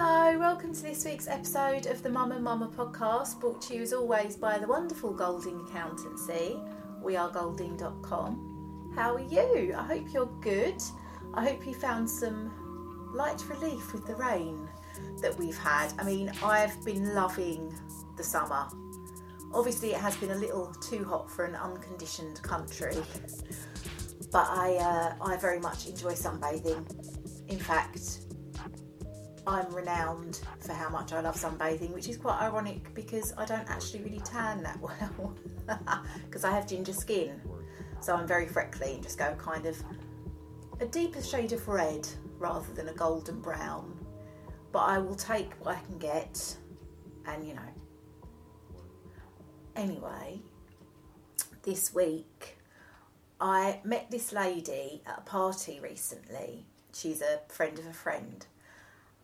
Hello, welcome to this week's episode of the Mum and Mama podcast, brought to you as always by the wonderful Golding Accountancy. We are golding.com. How are you? I hope you're good. I hope you found some light relief with the rain that we've had. I mean, I've been loving the summer. Obviously, it has been a little too hot for an unconditioned country, but I, uh, I very much enjoy sunbathing. In fact, I'm renowned for how much I love sunbathing, which is quite ironic because I don't actually really tan that well because I have ginger skin. So I'm very freckly and just go kind of a deeper shade of red rather than a golden brown. But I will take what I can get and you know. Anyway, this week I met this lady at a party recently. She's a friend of a friend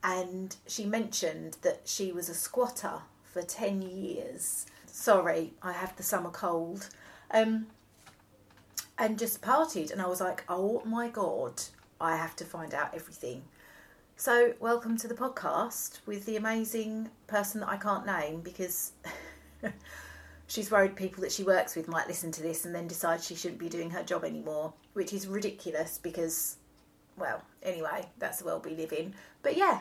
and she mentioned that she was a squatter for 10 years. Sorry, I have the summer cold. Um, and just partied, and I was like, oh my god, I have to find out everything. So, welcome to the podcast with the amazing person that I can't name because she's worried people that she works with might listen to this and then decide she shouldn't be doing her job anymore, which is ridiculous because, well, anyway, that's the world we live in. But yeah,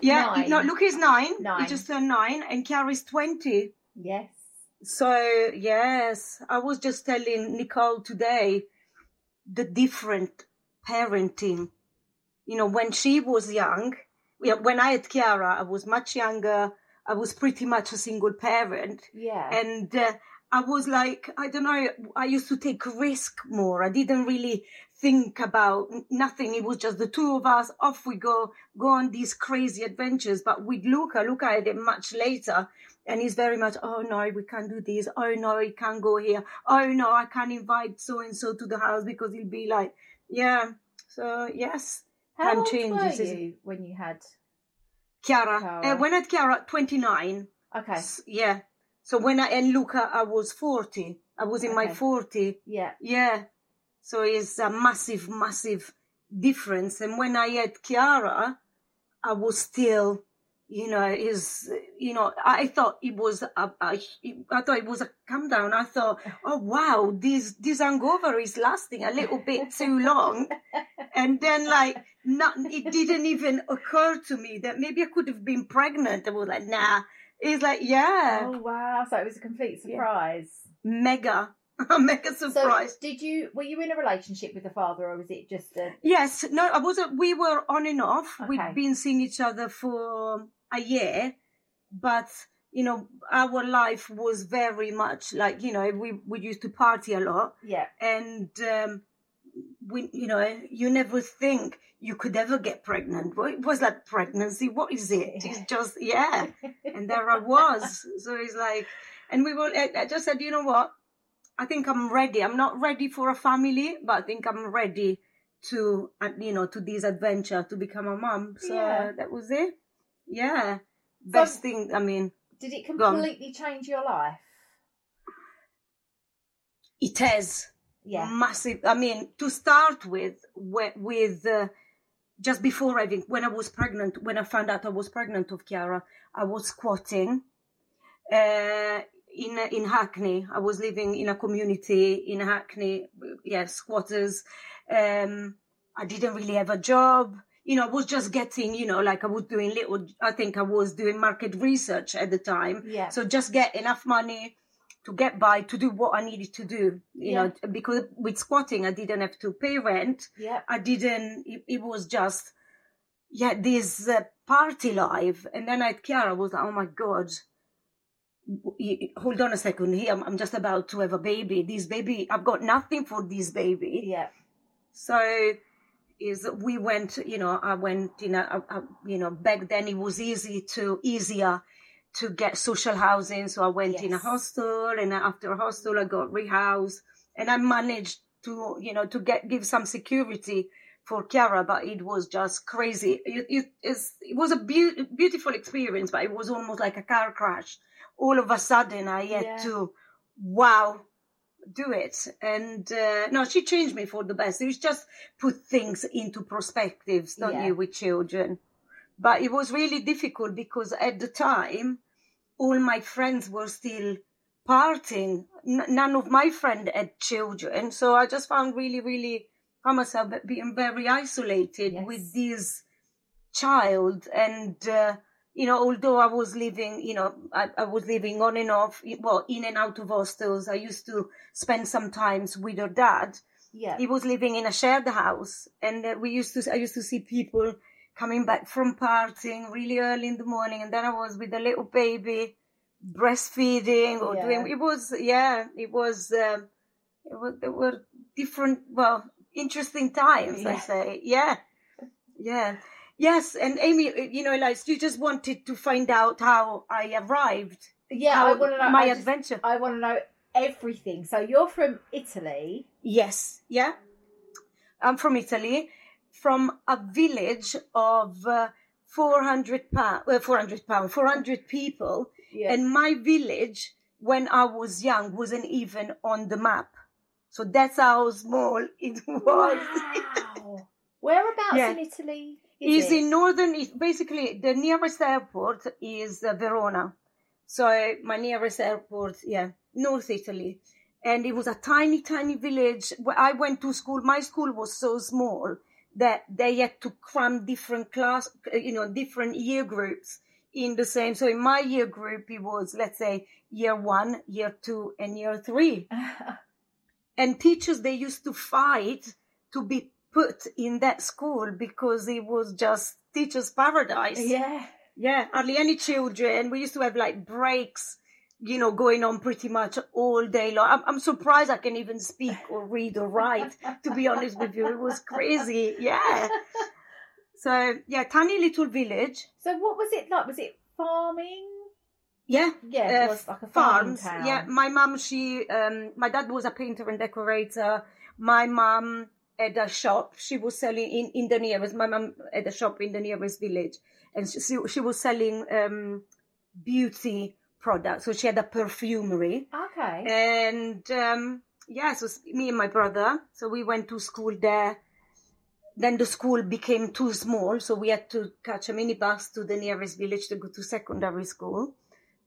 Yeah, Nine. no, Luke is nine. Nine. He just turned nine, and is 20. Yes. So, yes, I was just telling Nicole today the different parenting. You know, when she was young, yeah, when I had Chiara, I was much younger. I was pretty much a single parent. Yeah. And uh, I was like, I don't know, I used to take risk more. I didn't really think about nothing. It was just the two of us. Off we go, go on these crazy adventures. But with Luca, Luca had it much later. and he's very much, oh no, we can't do this. Oh no, he can't go here. Oh no, I can't invite so and so to the house because he'll be like, yeah. So yes, How time changes. were you when you had? Chiara, Chiara. Uh, when I had Chiara, twenty nine. Okay. Yeah. So when I and Luca, I was forty. I was in my forty. Yeah. Yeah. So it's a massive, massive difference. And when I had Chiara, I was still, you know, is you know, I thought it was a, a, I thought it was a come down. I thought, oh wow, this this hangover is lasting a little bit too long. And then like not it didn't even occur to me that maybe I could have been pregnant. I was like, nah. It's like, yeah, Oh wow! So it was a complete Yeah. surprise. mega, mega surprise. So did you? Were you in a relationship with the father, or was it just a? Yes, no, I wasn't. We were on and off. Okay. We'd been seeing each other for a year, but you know, our life was very much like you know, we we used to party a lot, Yeah. and um, we, you know, you never think you could ever get pregnant. What was that pregnancy. What is it? It's just yeah, and there I was. So it's like, and we were. I just said, you know what? I think I'm ready. I'm not ready for a family, but I think I'm ready to, uh, you know, to this adventure to become a mom. So Yeah. that was it. Yeah. Best thing, I mean, Did it completely change your life? it has Yeah. massive. I mean, to start with, with, uh, just before having, when I was pregnant, when I found out I was pregnant of Chiara, I was squatting uh, in in Hackney. I was living in a community in Hackney. Yeah, squatters. Um, I didn't really have a job. You know, I was just getting, you know, like I was doing little. I think I was doing market research at the time. Yeah. So just get enough money to get by to do what I needed to do. You Yeah. know, because with squatting, I didn't have to pay rent. Yeah. I didn't. It, it was just, yeah, this uh, party life. And then I had Chiara. I was like, oh my god. Hold on a second. Here, I'm, I'm just about to have a baby. This baby, I've got nothing for this baby. Yeah. So, is we went. You know, I went in a, a, a. You know, back then it was easy to easier to get social housing. So I went in a hostel, and after a hostel, I got rehoused, and I managed to, you know, to get give some security for Chiara, but it was just crazy. It, it, it was a beau- beautiful experience, but it was almost like a car crash. All of a sudden, I had Yeah. to, wow, do it. And uh, no, she changed me for the best. It was just put things into perspectives, don't Yeah. you, with children? But it was really difficult because at the time, all my friends were still partying. N- none of my friends had children. So I just found really, really, found myself being very isolated Yes. with this child. And, uh, you know, although I was living, you know, I, I was living on and off, well, in and out of hostels. I used to spend some times with her dad Yeah. he was living in a shared house and uh, we used to i used to see people coming back from partying really early in the morning and then i was with a little baby breastfeeding or Yeah. doing it was yeah it was um it was there were different well interesting times i say yeah yeah yes and amy you know like you just wanted to find out how i arrived Yeah. I want to know my I just- adventure I want to know everything. So you're from Italy. Yes, yeah. I'm from Italy, from a village of uh, 400 pound, uh, 400 pound, 400 people, Yeah. and my village when I was young wasn't even on the map. So that's how small it was. Wow. Whereabouts Yeah. in Italy is is it? in northern basically the nearest airport is uh, verona so my nearest airport yeah north italy and it was a tiny tiny village where i went to school my school was so small that they had to cram different class you know different year groups in the same. So in my year group it was let's say year one year two and year three. And teachers they used to fight to be put in that school because it was just teachers paradise. Yeah. yeah hardly any children. We used to have like breaks you know going on pretty much all day long i'm, I'm surprised i can even speak or read or write to be honest with you it was crazy yeah so yeah tiny little village So what was it like? Was it farming? Yeah, Yeah, it uh, was like farms. town. Yeah, my mum, she, um, my dad was a painter and decorator. My mum had a shop. She was selling in, in the nearest. My mum had a shop in the nearest village, and she she was selling um, beauty products. So she had a perfumery, Okay. and um, yeah, so me and my brother. So we went to school there. Then the school became too small, so we had to catch a minibus to the nearest village to go to secondary school.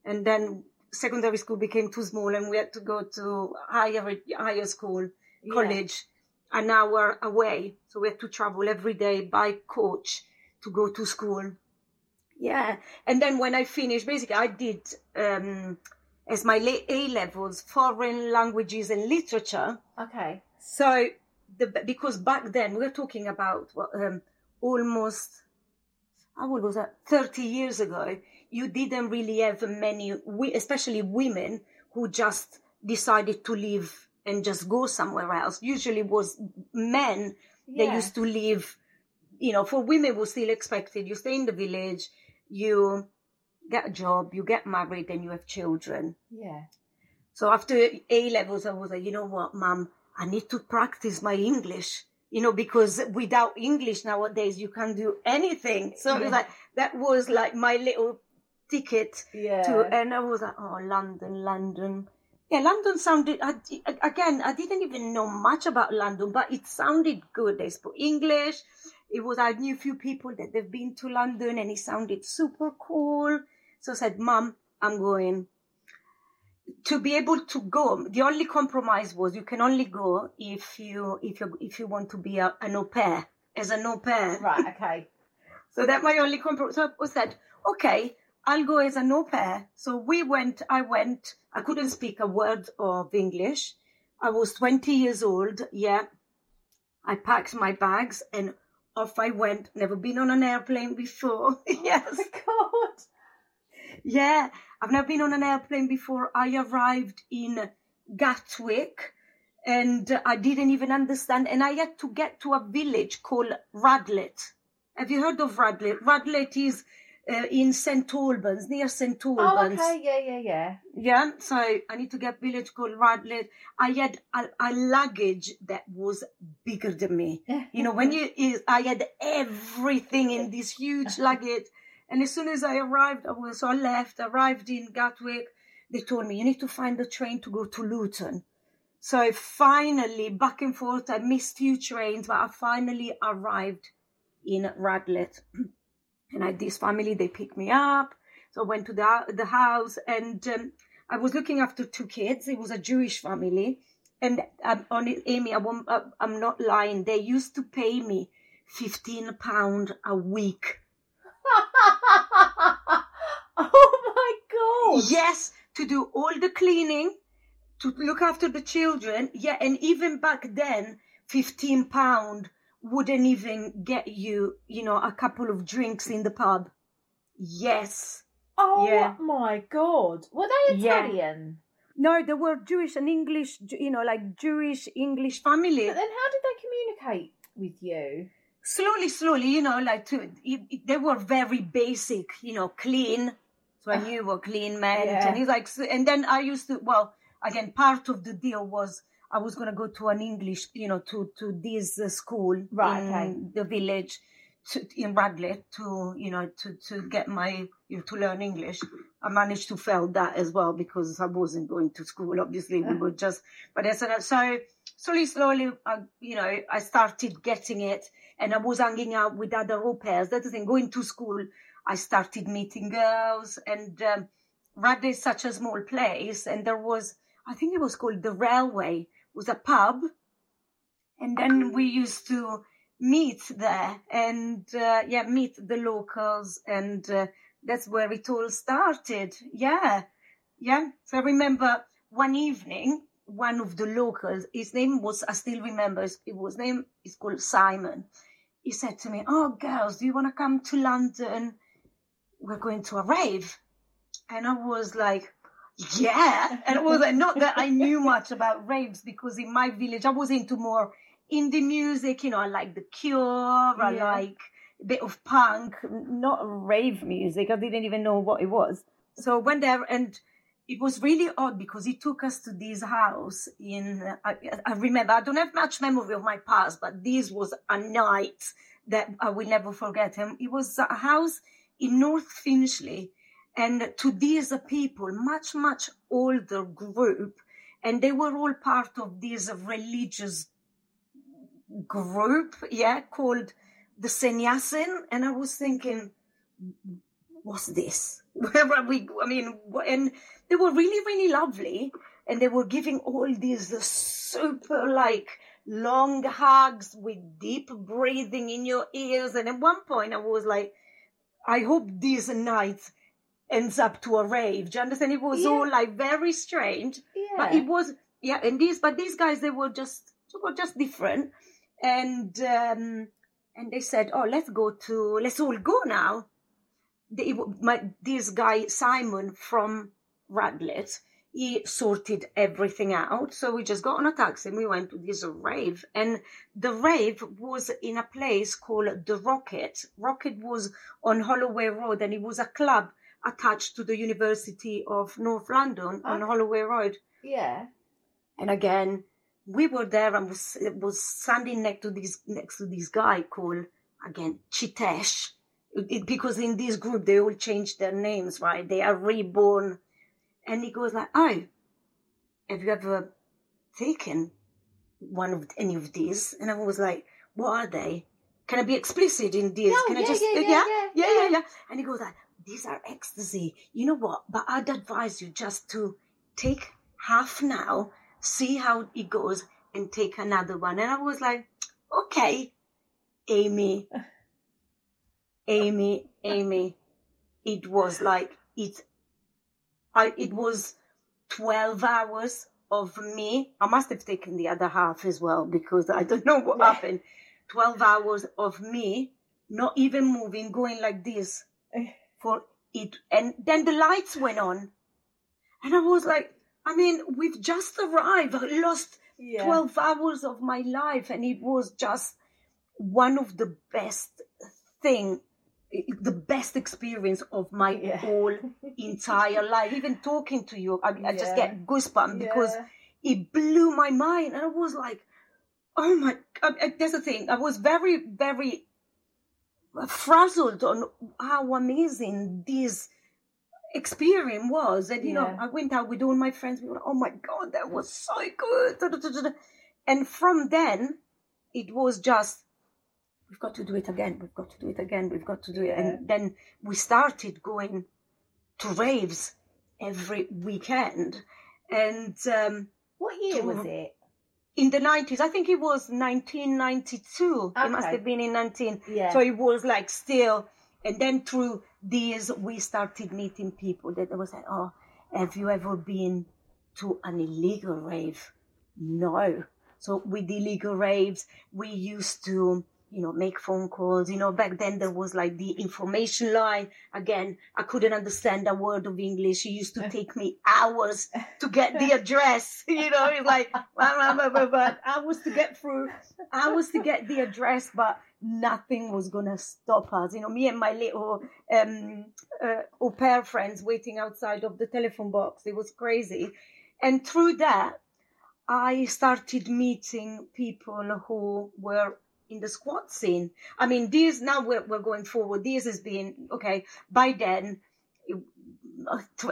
And then secondary school became too small, and we had to go to higher higher school, Yeah. college, an hour away. So we had to travel every day by coach to go to school. Yeah, and then when I finished, basically I did um, as my A levels, foreign languages and literature. Okay. So, the, because back then we were talking about what, um, almost, how old was that? 30 years ago, you didn't really have many, we- especially women, who just decided to leave and just go somewhere else. Usually it was men Yeah. used to leave, you know, for women was still expected. You stay in the village, you get a job, you get married, and you have children. Yeah. So after A levels, I was like, you know what, mom, I need to practice my English, you know, because without English nowadays, you can't do anything. So it was Yeah. like, that was like my little ticket Yeah. to, and I was like, oh, London, London. Yeah, London sounded, I, again, I didn't even know much about London, but it sounded good. They spoke English. It was, I knew a few people that they've been to London and it sounded super cool. So I said, mom, I'm going to be able to go the only compromise was you can only go if you if you if you want to be a, an au pair as an au pair Right. Okay. so that my only compromise so I said okay i'll go as an au pair so we went i went i couldn't speak a word of english i was 20 years old yeah i packed my bags and off i went never been on an airplane before oh yes Oh my God. yeah, I've never been on an airplane before. I arrived in Gatwick and I didn't even understand. And I had to get to a village called Radlett. Have you heard of Radlett? Radlett is uh, in St. Albans, near St. Oh, okay. Yeah. Yeah. Yeah. Yeah, so I need to get a village called Radlett. I had a, a luggage that was bigger than me. You know, when you, I had everything in this huge luggage. And as soon as I arrived, I was, so I left, arrived in Gatwick. They told me, you need to find a train to go to Luton. So I finally, back and forth, I missed few trains, but I finally arrived in Radlett. And I had this family, they picked me up. So I went to the, the house and um, I was looking after two kids. It was a Jewish family. And um, on it, Amy, I won't, uh, I'm not lying. They used to pay me 15 pound a week. oh my God. Yes, to do all the cleaning, to look after the children. Yeah, and even back then, 15 pound wouldn't even get you, you know, a couple of drinks in the pub. Yes. Oh Yeah. my God. Were they Yeah. Italian? No, they were Jewish and English, you know, like Jewish English family. But then how did they communicate with you? slowly, slowly, you know, like to, they were very basic, you know, clean. So I ah. knew what clean meant. Yeah. And he's like, and then I used to, well, again, part of the deal was I was going to go to an English, you know, to, to this uh, school Right, in okay. the village to, in Radlett to, you know, to, to get my, you know, to learn English. I managed to fail that as well because I wasn't going to school. Obviously, we were just, but I said, so slowly, slowly, I, you know, I started getting it and I was hanging out with other au pairs. That's the thing, going to school, I started meeting girls and, um, Radlett is such a small place and there was, I think it was called the Railway, was a pub. And then we used to meet there and, uh, yeah, meet the locals and, uh, that's where it all started. Yeah. Yeah. So I remember one evening, one of the locals, his name was, I still remember, his- it was name is called Simon. He said to me, Oh, girls, do you want to come to London? We're going to a rave. And I was like, yeah. And it was not that I knew much about raves because in my village, I was into more indie music. You know, I like The Cure. I Yeah. like a bit of punk, not rave music. I didn't even know what it was. So I went there and it was really odd because he took us to this house in, I, I remember, I don't have much memory of my past, but this was a night that I will never forget him. It was a house in North Finchley and to these people, much, much older group, and they were all part of this religious group, yeah, called the Sannyasin. And I was thinking, what's this? Where are we? I mean, and they were really, really lovely. And they were giving all these super like long hugs with deep breathing in your ears. And at one point I was like, I hope these night ends up to a rave. Do you understand? It was yeah. all like very strange. Yeah. But it was yeah, and these but these guys they were just they were just different. And um and they said, Oh, let's go to let's all go now. They, my, this guy Simon from Radlett, he sorted everything out. So we just got on a taxi and we went to this rave. And the rave was in a place called The Rocket. Rocket was on Holloway Road and it was a club attached to the University of North London on Holloway Road. Yeah. And again, we were there and was was standing next to this next to this guy called again Chitesh. It, because in this group they all change their names, right? They are reborn. And he goes like, "Oh, have you ever taken one of any of these?" And I was like, "What are they? Can I be explicit in this? No, Can yeah, I just uh, yeah, yeah yeah, yeah, yeah, yeah, yeah. And he goes like, these are ecstasy. You know what? But I'd advise you just to take half now, see how it goes, and take another one. And I was like, okay, Amy, Amy, Amy. It was like it. I it was twelve hours of me. I must have taken the other half as well because I don't know what happened. Twelve hours of me not even moving, going like this for it. And then the lights went on. And I was like, I mean, we've just arrived. I lost Yeah. 12 hours of my life. And it was just one of the best thing, the best experience of my Yeah. whole entire life. Even talking to you, I, I just Yeah. get goosebumps because Yeah. it blew my mind. And I was like, oh my, I, I, that's the thing. I was very, very frazzled on how amazing this experience was. And, you know, I went out with all my friends. We were like, oh my God, that was so good. And from then, it was just, we've got to do it again. We've got to do it again. We've got to do it. Yeah. And then we started going to raves every weekend. And um, What year was it? In the 90s, I think it was 1992. It must have been in 19. Yeah. So it was like still. And then through these, we started meeting people that was like, oh, have you ever been to an illegal rave? No. So with illegal raves, we used to, you know, make phone calls. You know, back then there was like the information line. Again, I couldn't understand a word of English. It used to take me hours to get the address. You know, it's like, blah, blah, blah, blah, hours to get through, hours to get the address, but nothing was gonna stop us. You know, me and my little um, uh, au pair friends waiting outside of the telephone box. It was crazy. And through that, I started meeting people who were in the squat scene. I mean, this now we're, we're going forward. This has been okay. By then, it-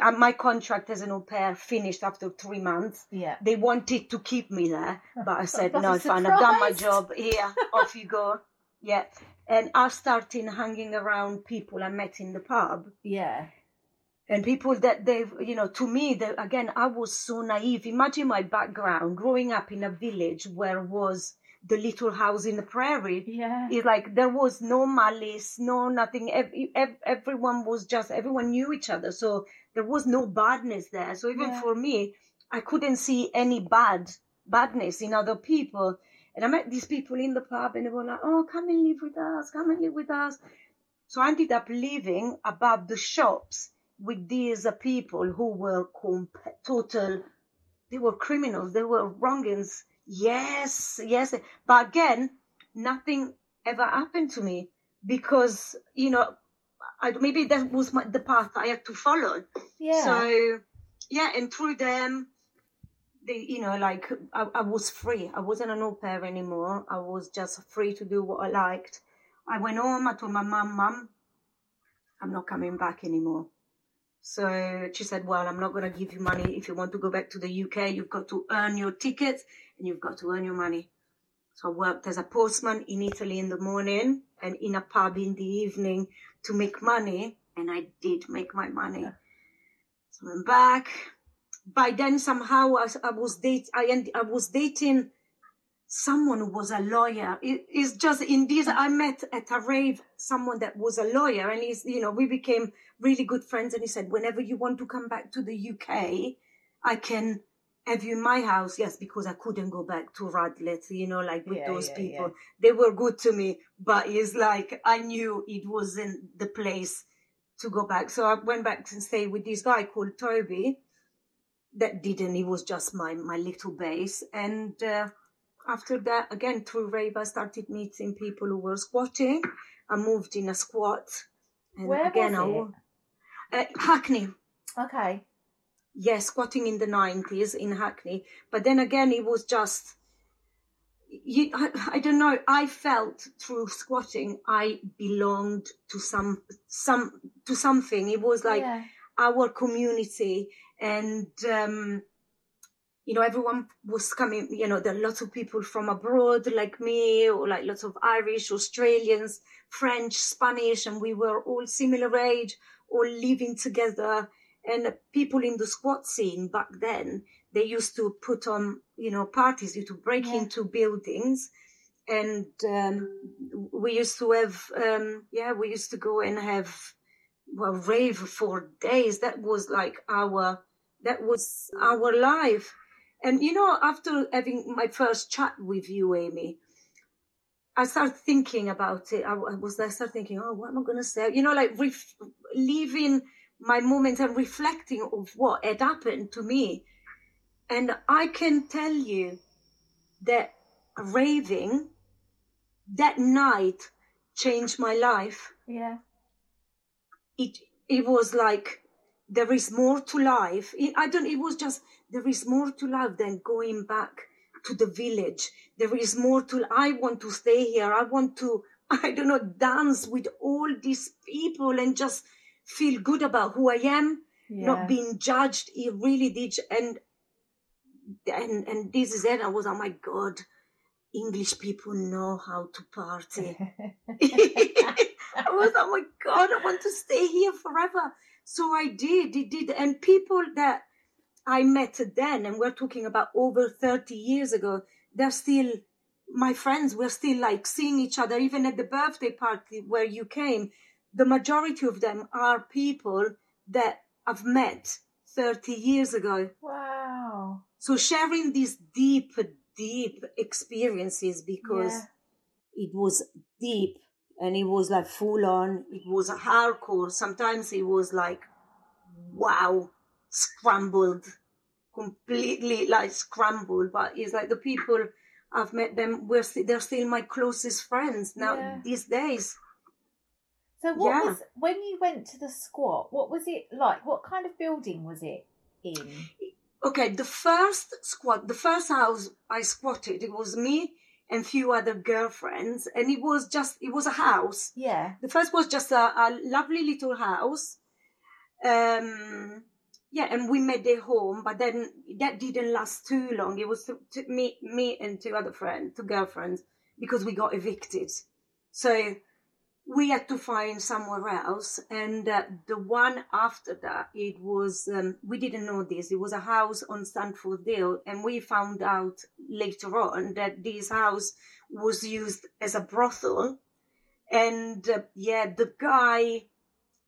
uh, my contract as an au pair finished after three months. Yeah. They wanted to keep me there, but I said, no, fine, I've done my job. Here, off you go. Yeah. And I started hanging around people I met in the pub Yeah. and people that they've, you know to me they, again i was so naive imagine my background growing up in a village where was the little house in the prairie. Yeah. it's like there was no malice no nothing. Ev- ev- everyone was just everyone knew each other. So there was no badness there. So even Yeah. for me i couldn't see any bad badness in other people. And i met these people in the pub and they were like oh come and live with us come and live with us. So I ended up living above the shops with these uh, people who were comp- total, they were criminals, they were wrongins. Yes, yes. But again, nothing ever happened to me because, you know, I, maybe that was my, the path I had to follow. Yeah. So yeah, and through them, they, you know, like I, I was free. I wasn't an au pair anymore. I was just free to do what I liked. I went home. I told my mum, "Mum, I'm not coming back anymore." So she said, "Well, I'm not going to give you money. If you want to go back to the UK, you've got to earn your tickets and you've got to earn your money." So I worked as a postman in Italy in the morning and in a pub in the evening to make money, and I did make my money. So I'm back. By then, somehow, I, I was date. I, end, I was dating someone who was a lawyer. It, it's just in this. I met at a rave someone that was a lawyer, and he's, you know, we became really good friends. And he said, whenever you want to come back to the UK, I can have you in my house? Yes, because I couldn't go back to Radlett, you know, like with Yeah, those yeah, people. yeah. They were good to me, but it's like I knew it wasn't the place to go back. So I went back and stayed with this guy called Toby. That didn't, he was just my, my little base. And uh, after that, again, through rave, I started meeting people who were squatting. I moved in a squat. And Where again, was I, uh, Hackney. Okay. yes, squatting in the 90s in Hackney. But then again, it was just, you, I, I don't know, I felt through squatting, I belonged to some, some, to something. It was like yeah. our community and, um, you know, everyone was coming, you know, there are lots of people from abroad like me, or like lots of Irish, Australians, French, Spanish, and we were all similar age, all living together. And people in the squat scene back then, they used to put on, you know, parties, you to break Yeah. into buildings. And um, we used to have, um, yeah, we used to go and have, well, rave for days. That was like our, that was our life. And you know, after having my first chat with you, Amy, I started thinking about it. I, was, I started thinking, oh, what am I going to say? You know, like ref- leaving my moment and reflecting of what had happened to me. And I can tell you that raving that night changed my life Yeah. it it was like there is more to life. I don't it was just there is more to life than going back to the village. There is more to i want to stay here. I want to i don't know dance with all these people and just feel good about who i am Yeah. not being judged. It really did. And and and this is it. I was oh my god english people know how to party. I was, oh my God, I want to stay here forever. So I did, it did. And people that I met then, and we're talking about over 30 years ago, they're still my friends. We're still like seeing each other, even at the birthday party where you came. The majority of them are people that I've met 30 years ago. wow. So sharing these deep, deep experiences because Yeah. it was deep and it was like full on. It was hardcore. Sometimes it was like, wow, scrambled, completely like scrambled. But it's like the people I've met them, we're st- they're still my closest friends now Yeah. these days. So what Yeah. was when you went to the squat? What was it like? What kind of building was it in? Okay, the first squat, the first house I squatted, it was me and few other girlfriends, and it was just, it was a house. Yeah. The first was just a, a lovely little house. Um, yeah, and we made a home, but then that didn't last too long. It was to, to me, me and two other friends, two girlfriends, because we got evicted. So we had to find somewhere else. And uh, the one after that, it was, um, we didn't know this. It was a house on Stamford Hill. And we found out later on that this house was used as a brothel. And uh, yeah, the guy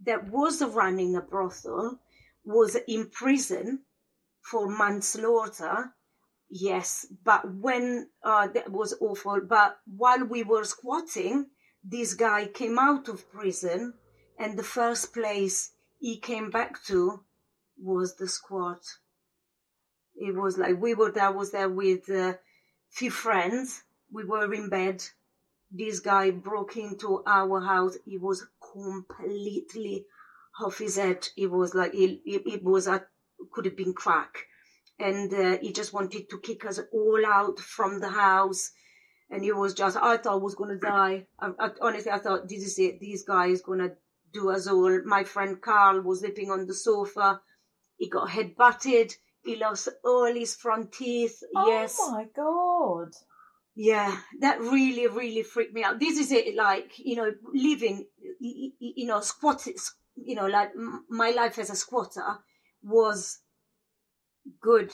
that was running a brothel was in prison for manslaughter. Yes, but when uh, that was awful. But while we were squatting, this guy came out of prison, and the first place he came back to was the squat. It was like we were there, was there with a few friends. We were in bed. This guy broke into our house. He was completely off his head. It was like it, it, it was a could have been crack, and uh, he just wanted to kick us all out from the house. And it was just, I thought I was gonna die. I, I, honestly, I thought this is it. These guys gonna do us all. My friend Carl was sleeping on the sofa. He got head butted. He lost all his front teeth. Oh yes. my god. Yeah, that really, really freaked me out. This is it, like, you know, living, you know, squat, you know, like my life as a squatter was good.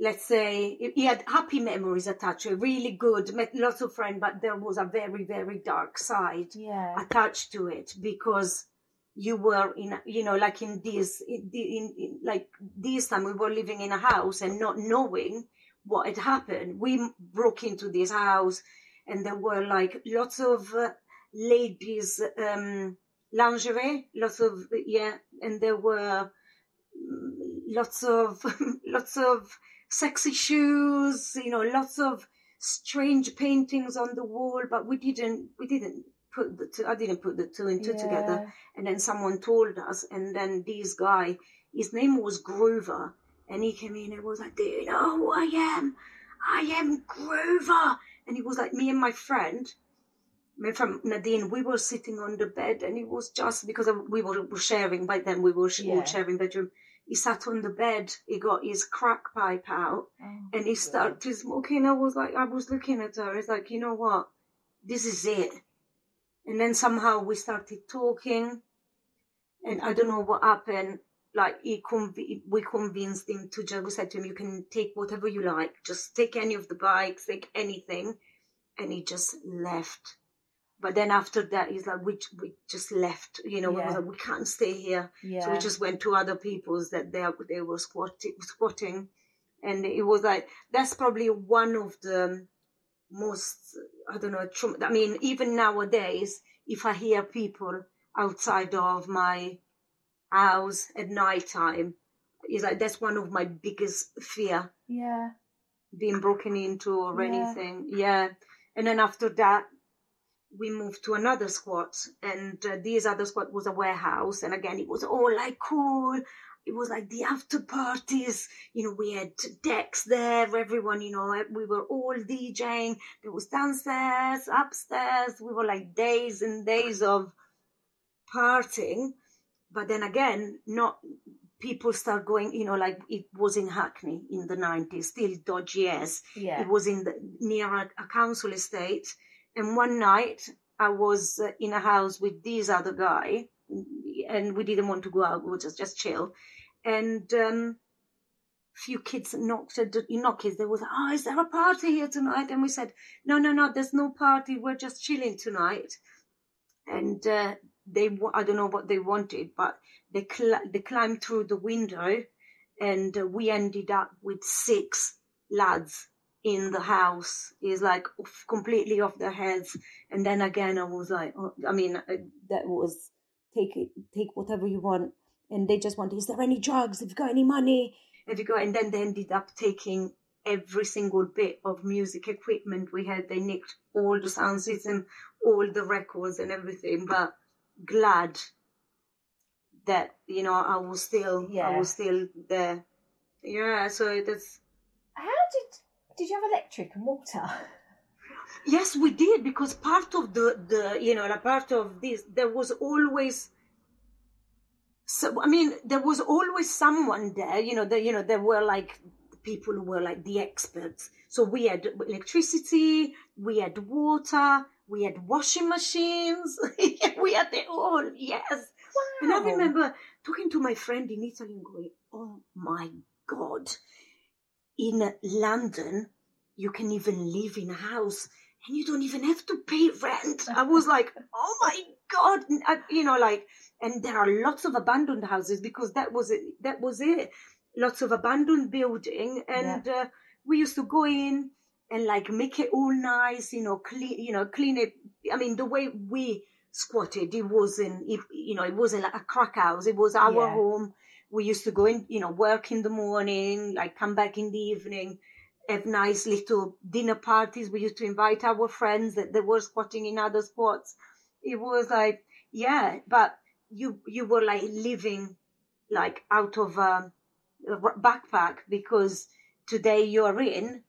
Let's say he had happy memories attached to it, really good, met lots of friends, but there was a very, very dark side Yeah. attached to it because you were in you know like in this in, in, in like this time we were living in a house and not knowing what had happened we broke into this house and there were like lots of uh, ladies um lingerie lots of yeah and there were mm, lots of lots of sexy shoes you know lots of strange paintings on the wall but we didn't we didn't put the two i didn't put the two and two together and then someone told us and then this guy his name was Groover and he came in and was like do you know who i am i am Groover and he was like me and my friend my friend Nadine, we were sitting on the bed, and it was just because we were, sharing. By then, we were all Yeah. sharing bedroom. He sat on the bed. He got his crack pipe out, Oh, and he started smoking. I was like, I was looking at her. It's like, you know what? This is it. And then somehow we started talking, and I don't know what happened. Like he conv- we convinced him to just. We said to him, "You can take whatever you like. Just take any of the bikes, take anything." And he just left. But then after that, he's like, "We we just left. You know, we Yeah. was like, we can't stay here." yeah. So we just went to other people's that they they were squatting, squatting, and it was like that's probably one of the most I don't know. I mean, even nowadays, if I hear people outside of my house at night time, it's like that's one of my biggest fear yeah. being broken into or Yeah. anything. Yeah. And then after that, we moved to another squat, and uh, this other squat was a warehouse. And again, it was all like cool. It was like the after parties. You know, we had decks there. Everyone, you know, we were all DJing. There was downstairs, upstairs. We were like days and days of partying. But then again, not people start going, you know, like it was in Hackney in the 90s, still dodgy as. Yeah. It was in the, near a, a council estate. And one night I was uh, in a house with this other guy and we didn't want to go out. We were just, just chill. And, um, few kids knocked at the, not kids, they was, oh, is there a party here tonight? And we said, no, no, no, there's no party. We're just chilling tonight. And, uh, they, I don't know what they wanted, but they, cl- they climbed through the window and uh, we ended up with six lads in the house is like off, completely off their heads. And then again i was like oh, i mean uh, that was take it take whatever you want. And they just wanted is there any drugs? Have you got any money? Have you got and then they ended up taking every single bit of music equipment we had. They nicked all the sound system all the records and everything but glad that you know i was still i was still there. Yeah so that's How did did you have electric and water? Yes, we did because part of the the you know like part of this there was always. So I mean, there was always someone there. You know, there you know there were like people who were like the experts. So we had electricity, we had water, we had washing machines, we had it all. Yes, and I remember talking to my friend in Italy and going, "Oh my god, in London." you can even live in a house and you don't even have to pay rent. I was like, oh my god, I- you know, like, and there are lots of abandoned houses because that was it. That was it. Lots of abandoned building, and uh, we used to go in and like make it all nice, you know, clean, you know, clean it. I mean, the way we squatted, it wasn't, it, you know, it wasn't like a crack house. It was our Yeah. home. We used to go in, you know, work in the morning, like come back in the evening have nice little dinner parties. We used to invite our friends that they were squatting in other spots. it was like yeah, but you you were like living like out of a, a backpack because today you're in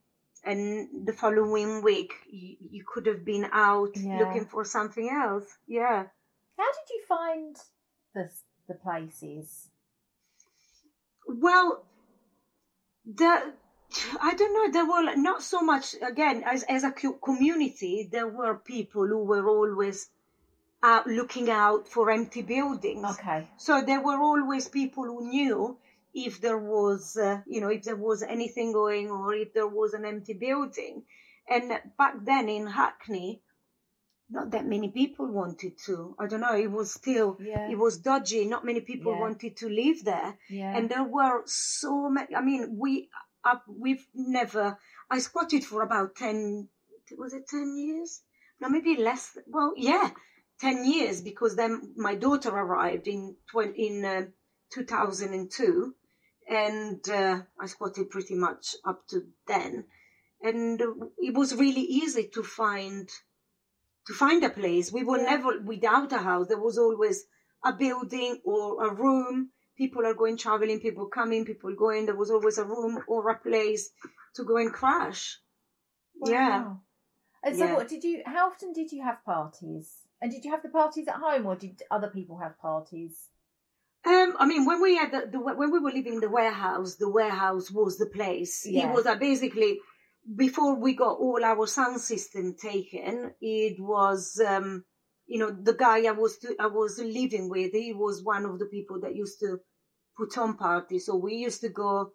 and the following week you, you could have been out Yeah. looking for something else yeah How did you find the the places? Well the i don't know there were not so much again as as a community there were people who were always out looking out for empty buildings Okay. So there were always people who knew if there was, uh, you know, if there was anything going or if there was an empty building. And back then in Hackney, not that many people wanted to. I don't know. It was still, Yeah. it was dodgy. Not many people Yeah. wanted to live there. Yeah. And there were so many. I mean, we, uh, we've never. I squatted for about ten. Was it ten years? No, maybe less. Well, yeah, ten years because then my daughter arrived in twen- in uh, 2002, and uh, I squatted pretty much up to then, and it was really easy to find to find a place. We were Yeah. never without a house. There was always a building or a room. People are going traveling, people coming, people going. There was always a room or a place to go and crash. Yeah. And so, Yeah. what did you? How often did you have parties? And did you have the parties at home, or did other people have parties? Um, I mean, when we had the, the when we were living in the warehouse, the warehouse was the place. Yeah. It was uh, basically before we got all our sound system taken. It was, um, you know, the guy I was to, I was living with. He was one of the people that used to put on parties. So we used to go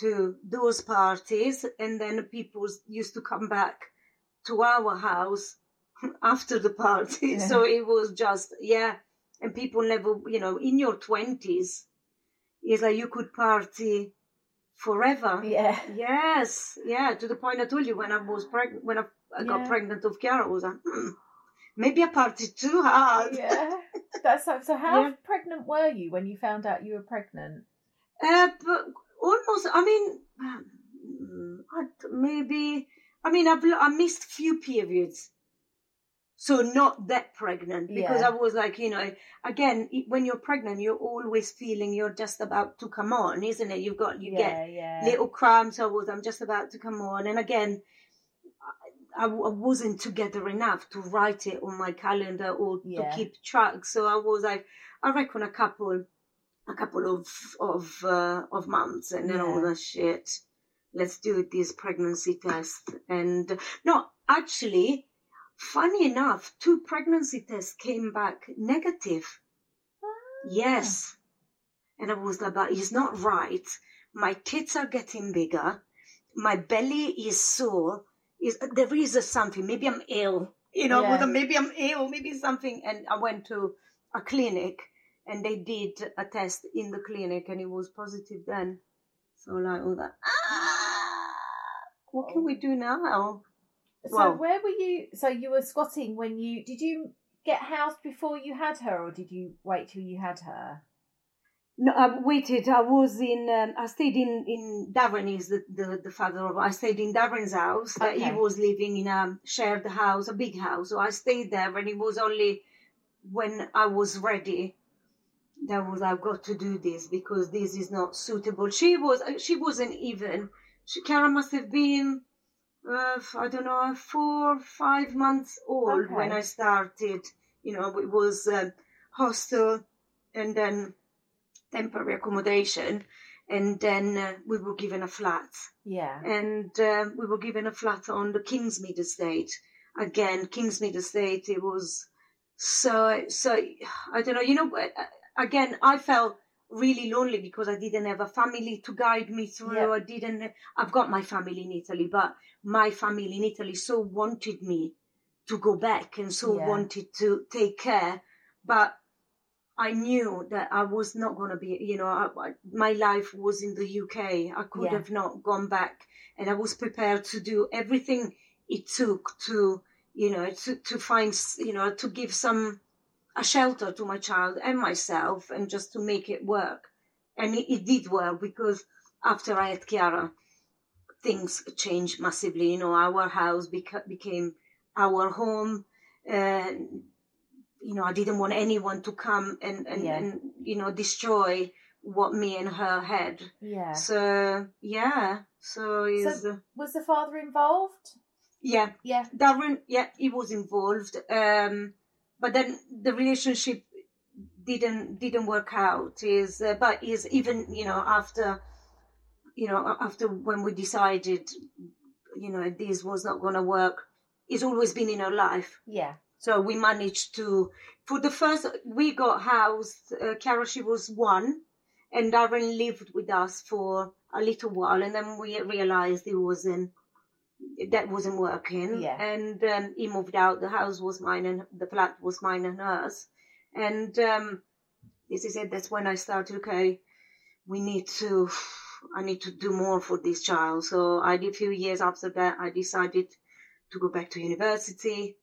to those parties, and then people used to come back to our house after the party. Yeah. So it was just yeah and people never, you know, in your twenties, it's like you could party forever. Yeah. Yes, yeah. To the point I told you when I was pregnant, when I, I got Yeah. pregnant of Chiara, I was like, hmm, maybe I partied too hard. Yeah. That's so. So, how Yeah. pregnant were you when you found out you were pregnant? Uh, but almost, I mean, mm, I- maybe, I mean, I've, I missed few periods. So not that pregnant because Yeah. I was like, you know, again, when you're pregnant, you're always feeling you're just about to come on, isn't it? You've got, you get yeah, yeah. little cramps. I was, I'm just about to come on. And again, I, I wasn't together enough to write it on my calendar or Yeah. to keep track. So I was like, I reckon a couple, a couple of of uh, of months, and then was Yeah. shit, let's do this pregnancy test. And no, actually, funny enough, two pregnancy tests came back negative. Yes. And I was like, but it's not right. My tits are getting bigger. My belly is sore. Is there is a something? Maybe I'm ill. You know, Yeah. maybe I'm ill. Maybe something. And I went to a clinic, and they did a test in the clinic, and it was positive then. So like all that. Ah, what can we do now? So, Well- where were you? So, you were squatting when you did you get housed before you had her, or did you wait till you had her? No, I waited. I was in. Um, I stayed in in Darren. Is the, the the father of. I stayed in Darren's house. Uh, he was living in a shared house, a big house. So I stayed there, and it was only when I was ready that was I've got to do this because this is not suitable. She was. She wasn't even. She, Chiara must have been. Uh, I don't know, four, five months old when I started. You know, it was uh, hostel, and then temporary accommodation, and then uh, we were given a flat, Yeah. and uh, we were given a flat on the Kingsmead estate. Again, Kingsmead estate. It was so so. I don't know. You know, uh, again, I felt really lonely because I didn't have a family to guide me through. Yeah. I didn't. I've got my family in Italy, but my family in Italy so wanted me to go back and so Yeah. wanted to take care, but I knew that I was not going to be, you know, I, I- my life was in the UK. I could Yeah. have not gone back. And I was prepared to do everything it took to, you know, to, to find, you know, to give some, a shelter to my child and myself and just to make it work. And it, it did work because after I had Chiara, things changed massively. You know, our house beca- became our home. And you know, I didn't want anyone to come and, and, Yeah. and you know, destroy what me and her had. Yeah. So, yeah. So, So was the father involved? yeah. Yeah. Darren, yeah, he was involved. Um, but then the relationship didn't didn't work out. Is uh, but is even you know after you know after when we decided you know this was not going to work, it's always been in our life. Yeah. So we managed to for the first we got housed. Uh, Chiara she was one, and Darren lived with us for a little while, and then we realized it wasn't that wasn't working. Yeah. And um, he moved out. The house was mine, and the flat was mine and hers. And um, this is it. That's when I started. Okay, we need to. I need to do more for this child. So I did a few years after that. I decided to go back to university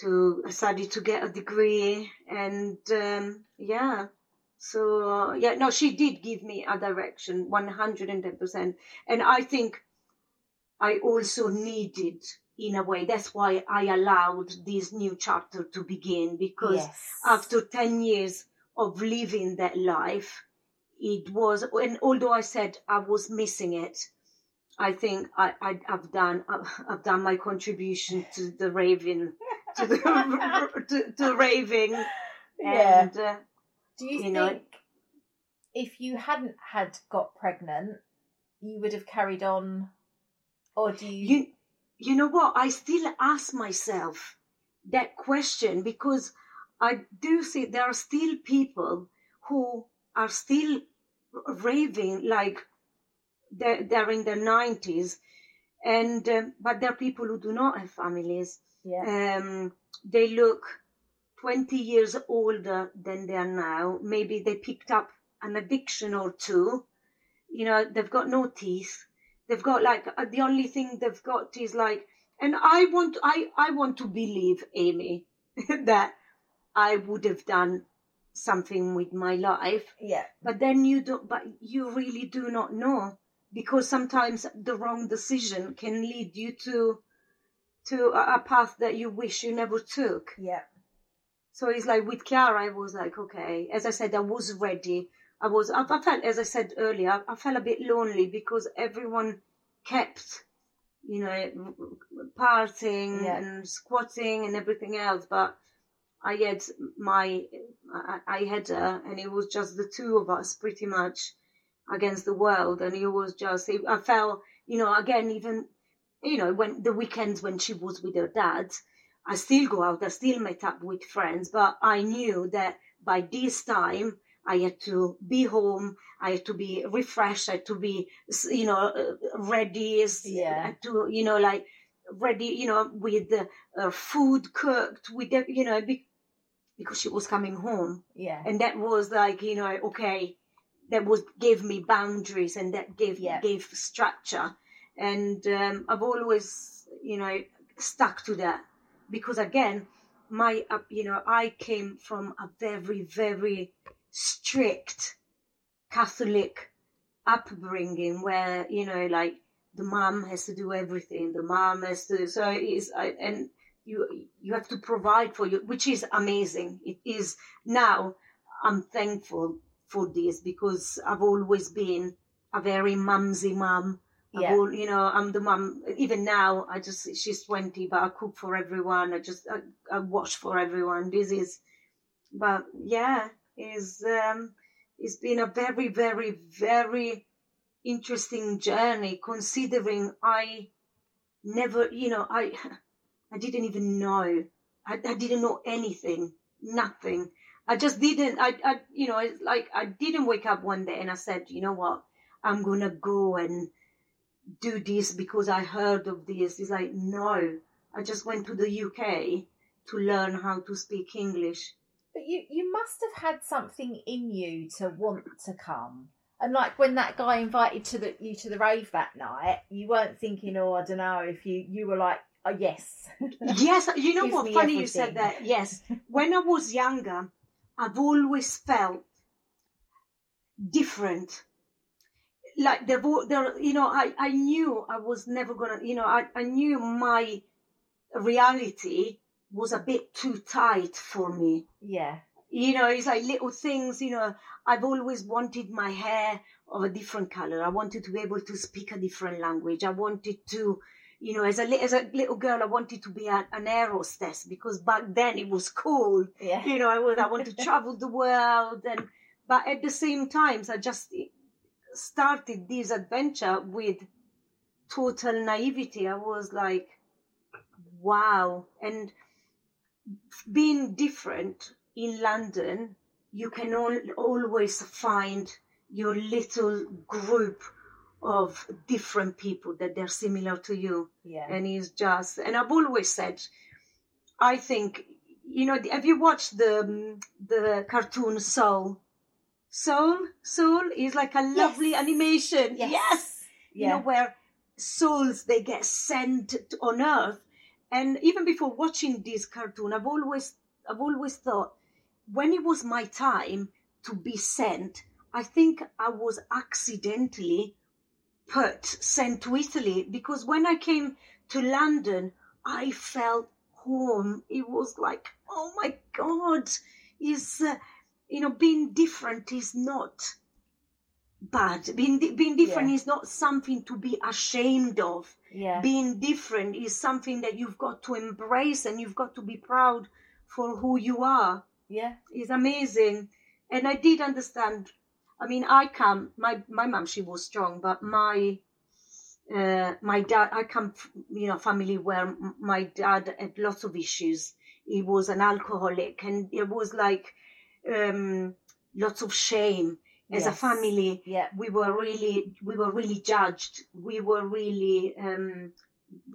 to I started to get a degree and um, yeah so uh, yeah no she did give me a direction 110% and i think i also needed in a way that's why i allowed this new chapter to begin because Yes. after 10 years of living that life it was and although i said i was missing it i think i, I i've done I've, I've done my contribution to the raving to the to, to raving Yeah. and uh, Do you, you think know- if you hadn't had got pregnant, you would have carried on, or do you? you you know what i still ask myself that question because i do see there are still people who are still raving like they're, they're in their 90s and um, but there are people who do not have families yeah. um, they look 20 years older than they are now. Maybe they picked up an addiction or two. You know, they've got no teeth. They've got like uh, the only thing they've got is like, and I want, I, I want to believe, Amy, that I would have done something with my life. yeah. But then you don't, but you really do not know because sometimes the wrong decision can lead you to to a, a path that you wish you never took. Yeah. So it's like with Chiara, I was like, okay, as I said, I was ready. I was, I, I felt, as I said earlier, I felt a bit lonely because everyone kept, you know, partying Yeah. and squatting and everything else. But I had my, I, I had her, and it was just the two of us pretty much against the world. And it was just, it, I felt, you know, again, even, you know, when the weekends when she was with her dad, I still go out, I still met up with friends, but I knew that by this time I had to be home, I had to be refreshed, I had to be, you know, uh, ready, Yeah. To, you know, like ready, you know, with the uh, food cooked, with the, you know, be, because she was coming home, Yeah. and that was like, you know, okay, that was gave me boundaries and that gave Yeah. gave structure, and um, I've always, you know, stuck to that because again my uh, you know i came from a very very strict catholic upbringing where you know like the mom has to do everything the mom has to so it is and you you have to provide for you which is amazing it is now i'm thankful for this because i've always been a very mumsy mum I've Yeah. al- you know, I'm the mum. Even now, I just she's twenty, but I cook for everyone. I just I, I wash for everyone. This is, but yeah, is um, it's been a very, very, very interesting journey. Considering I never, you know, I I didn't even know. I, I didn't know anything, nothing. I just didn't. I, I, you know, it's like I didn't wake up one day and I said, you know what, I'm gonna go and do this because I heard of this. It's like, no, I just went to the UK to learn how to speak English. But you you must have had something in you to want to come. And like when that guy invited to the you to the rave that night, you weren't thinking, oh, I don't know, if you you were like, oh yes, Yes, you know what? Funny you said that. Yes, when I was younger, I've always felt different. Like there, wa- there, you know, I, I knew I was never gonna, you know, I, I knew my reality was a bit too tight for me. Yeah. You know, it's like little things, you know, I've always wanted my hair of a different color. I wanted to be able to speak a different language. I wanted to, you know, as a, as a little girl, I wanted to be a, an air hostess because back then it was cool. Yeah. You know, I was, I wanted to travel the world and, but at the same times, I just started this adventure with total naivety. I was like, wow. And being different in London, you can al- always find your little group of different people that they're similar to you. Yeah. And it's just, and I've always said, I think, you know, have you watched the um, the cartoon Soul? Soul, Soul is like a lovely animation. Yes. You know, where souls they get sent on Earth. And even before watching this cartoon, I've always I've always thought when it was my time to be sent, I think I was accidentally put sent to Italy because when I came to London, I felt home. It was like, oh my God, is uh, you know being different is not bad. Being di- being different Yeah. is not something to be ashamed of. Yeah. Being different is something that you've got to embrace and you've got to be proud for who you are yeah. is amazing. And I did understand. I mean, I come. My my mom, she was strong, but my uh, my dad. I come, you know, family where my dad had lots of issues. He was an alcoholic, and it was like um, lots of shame. As a family, Yeah. we were really we were really judged. We were really um,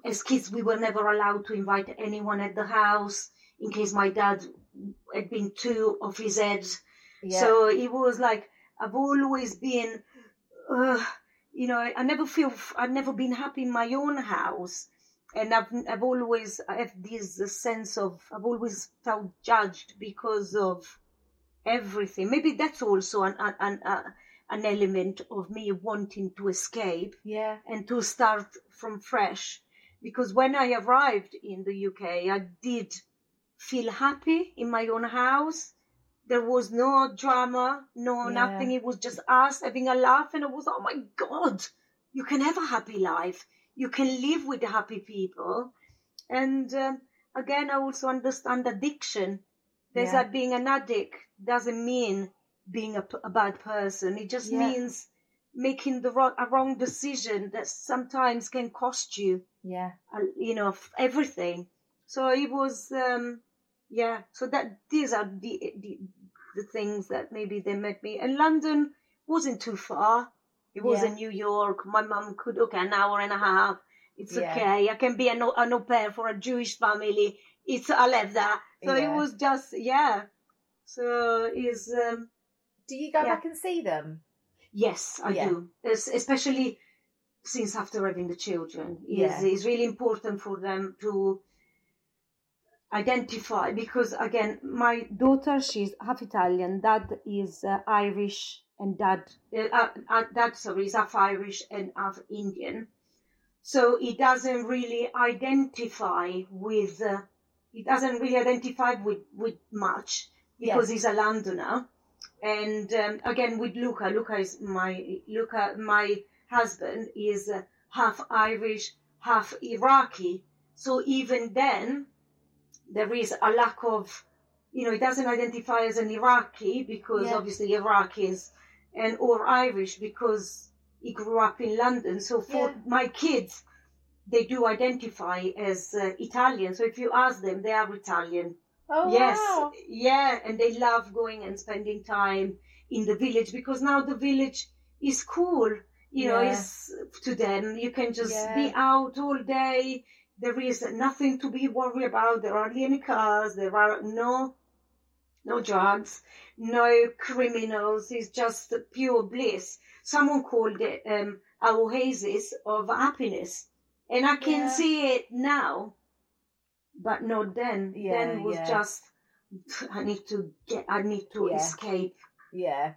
as kids we were never allowed to invite anyone at the house in case my dad had been too off his head. Yeah. So it was like I've always been, uh, you know, I never feel I've never been happy in my own house, and I've I've always I have this sense of I've always felt judged because of everything. Maybe that's also an an an, uh, an element of me wanting to escape yeah. and to start from fresh. Because when I arrived in the UK, I did feel happy in my own house. There was no drama, no Yeah. nothing. It was just us having a laugh, and it was, oh my God, you can have a happy life. You can live with happy people. And um, again, I also understand addiction. There's Yeah. like being an addict doesn't mean being a bad person. It just Yeah. means making the wrong, a wrong decision that sometimes can cost you, Yeah. uh, you know, everything. So it was, um, yeah. So that these are the, the the things that maybe they met me. And London wasn't too far. It was Yeah. in New York. My mum could okay, an hour and a half. It's Yeah. okay. I can be an, an au pair for a Jewish family. It's I'll have that. So it was just yeah. So is um, Do you go Yeah. back and see them? Yes, I Yeah. do. Es- especially since after having the children, Yeah. is it's really important for them to identify because again, my daughter she's half Italian, dad is uh, Irish, and dad uh, uh, uh, dad sorry is half Irish and half Indian. So he doesn't really identify with. Uh, he doesn't really identify with with much because he's a Londoner and um, again with Luca, Luca is my Luca, my husband is uh, half Irish, half Iraqi. So even then, there is a lack of, you know, he doesn't identify as an Iraqi because Yeah. obviously Iraqis and or Irish because he grew up in London. So for Yeah. my kids, they do identify as uh, Italian. So if you ask them, they are Italian. Oh yes, wow. yeah, and they love going and spending time in the village because now the village is cool. You know, Yeah. it's to them. You can just Yeah. be out all day. There is nothing to be worried about. There are any cars. There are no, no drugs, no criminals. It's just pure bliss. Someone called it um, oasis of happiness, and I can Yeah. see it now but not then. Yeah, then was yeah. just I need to get, I need to Yeah. escape, Yeah.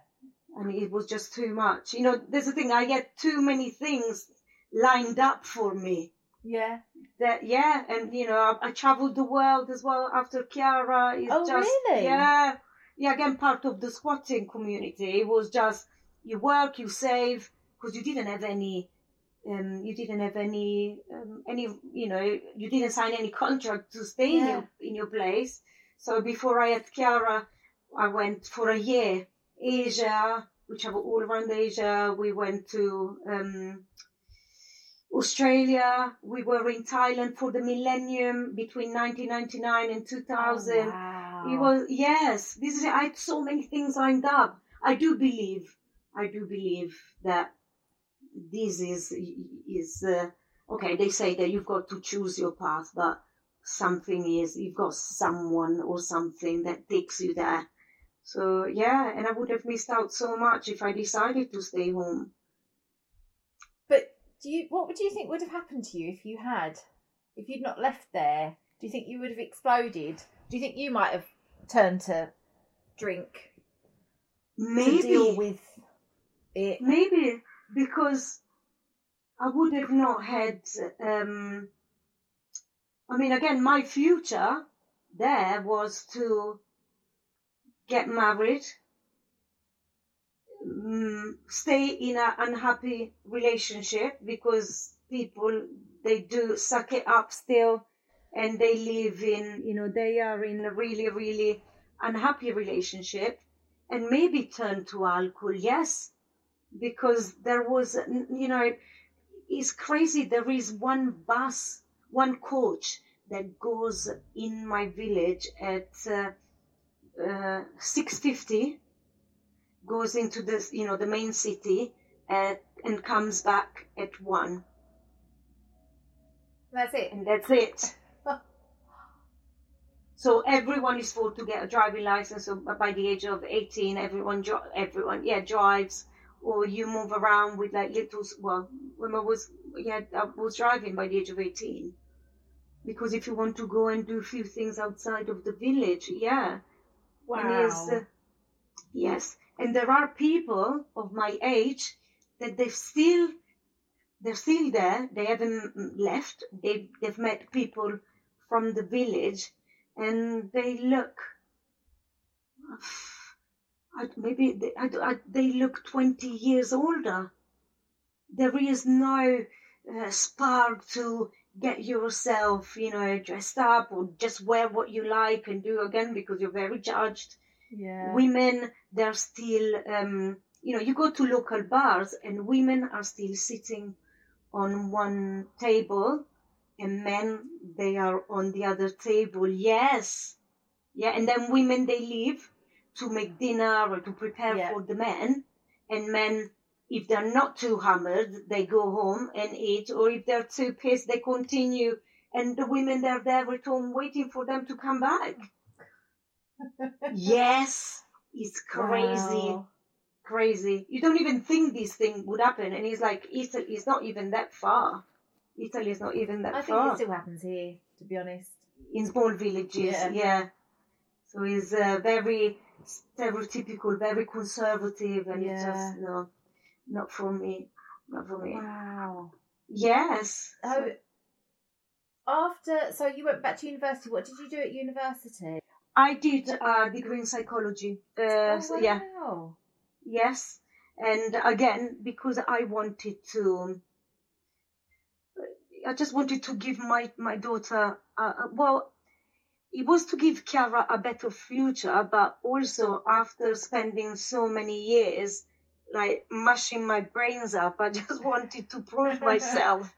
and it was just too much. You know, there's the thing. I get too many things lined up for me. Yeah. That yeah, and you know I, I traveled the world as well after Chiara. It's Oh, just, really? Yeah, yeah. Again, part of the squatting community. It was just you work, you save, because you didn't have any. Um, you didn't have any, um, any, you know, you didn't sign any contract to stay in your in your place. So before I had Chiara, I went for a year Asia. We traveled all around Asia. We went to um, Australia. We were in Thailand for the millennium between 1999 and 2000. Oh, wow. It was yes. This is I had so many things lined up. I do believe. I do believe that this is is uh, okay. They say that you've got to choose your path, but something is you've got someone or something that takes you there. So yeah, and I would have missed out so much if I decided to stay home. But do you? What would you think would have happened to you if you had, if you'd not left there? Do you think you would have exploded? Do you think you might have turned to drink Maybe to deal with it? Maybe because I would have not had. Um, I mean, again, my future there was to get married, mm, stay in an unhappy relationship because people they do suck it up still, and they live in you know they are in a really really unhappy relationship, and maybe turn to alcohol. Yes, because there was, you know, it's crazy. There is one bus, one coach that goes in my village at uh, uh, 6.50, goes into this, you know, the main city at, and comes back at 1. That's it. And that's it. So everyone is forced to get a driving license. So by the age of 18, everyone, everyone, yeah, drives or you move around with like little well when i was yeah i was driving by the age of 18 because if you want to go and do a few things outside of the village yeah. Wow. and uh, yes and there are people of my age that they've still they're still there. They haven't left. They, they've met people from the village and they look I, maybe they, I, I, they look 20 years older. There is no uh, spark to get yourself, you know, dressed up or just wear what you like and do again because you're very judged. yeah. Women, they're still, um, you know, you go to local bars and women are still sitting on one table and men, they are on the other table. Yes. Yeah. And then women, they leave to make dinner or to prepare Yeah. for the men. And men, if they're not too hammered, they go home and eat. Or if they're too pissed, they continue. And the women, they're there at home waiting for them to come back. yes, it's crazy. Wow. Crazy. You don't even think this thing would happen. And it's like, Italy is not even that far. Italy is not even that far. I think it still happens here, to be honest. in small villages. Yeah. Yeah. So it's uh, very stereotypical, very conservative, and it's Yeah. just no, not for me, not for me. Wow. Yes. Oh, after so you went back to university. What did you do at university? I did a degree in psychology. Uh, Oh, so yeah. wow. Yes. And again, because I wanted to, I just wanted to give my, my daughter, uh, well, it was to give Chiara a better future, but also after spending so many years, like mashing my brains up, I just wanted to prove myself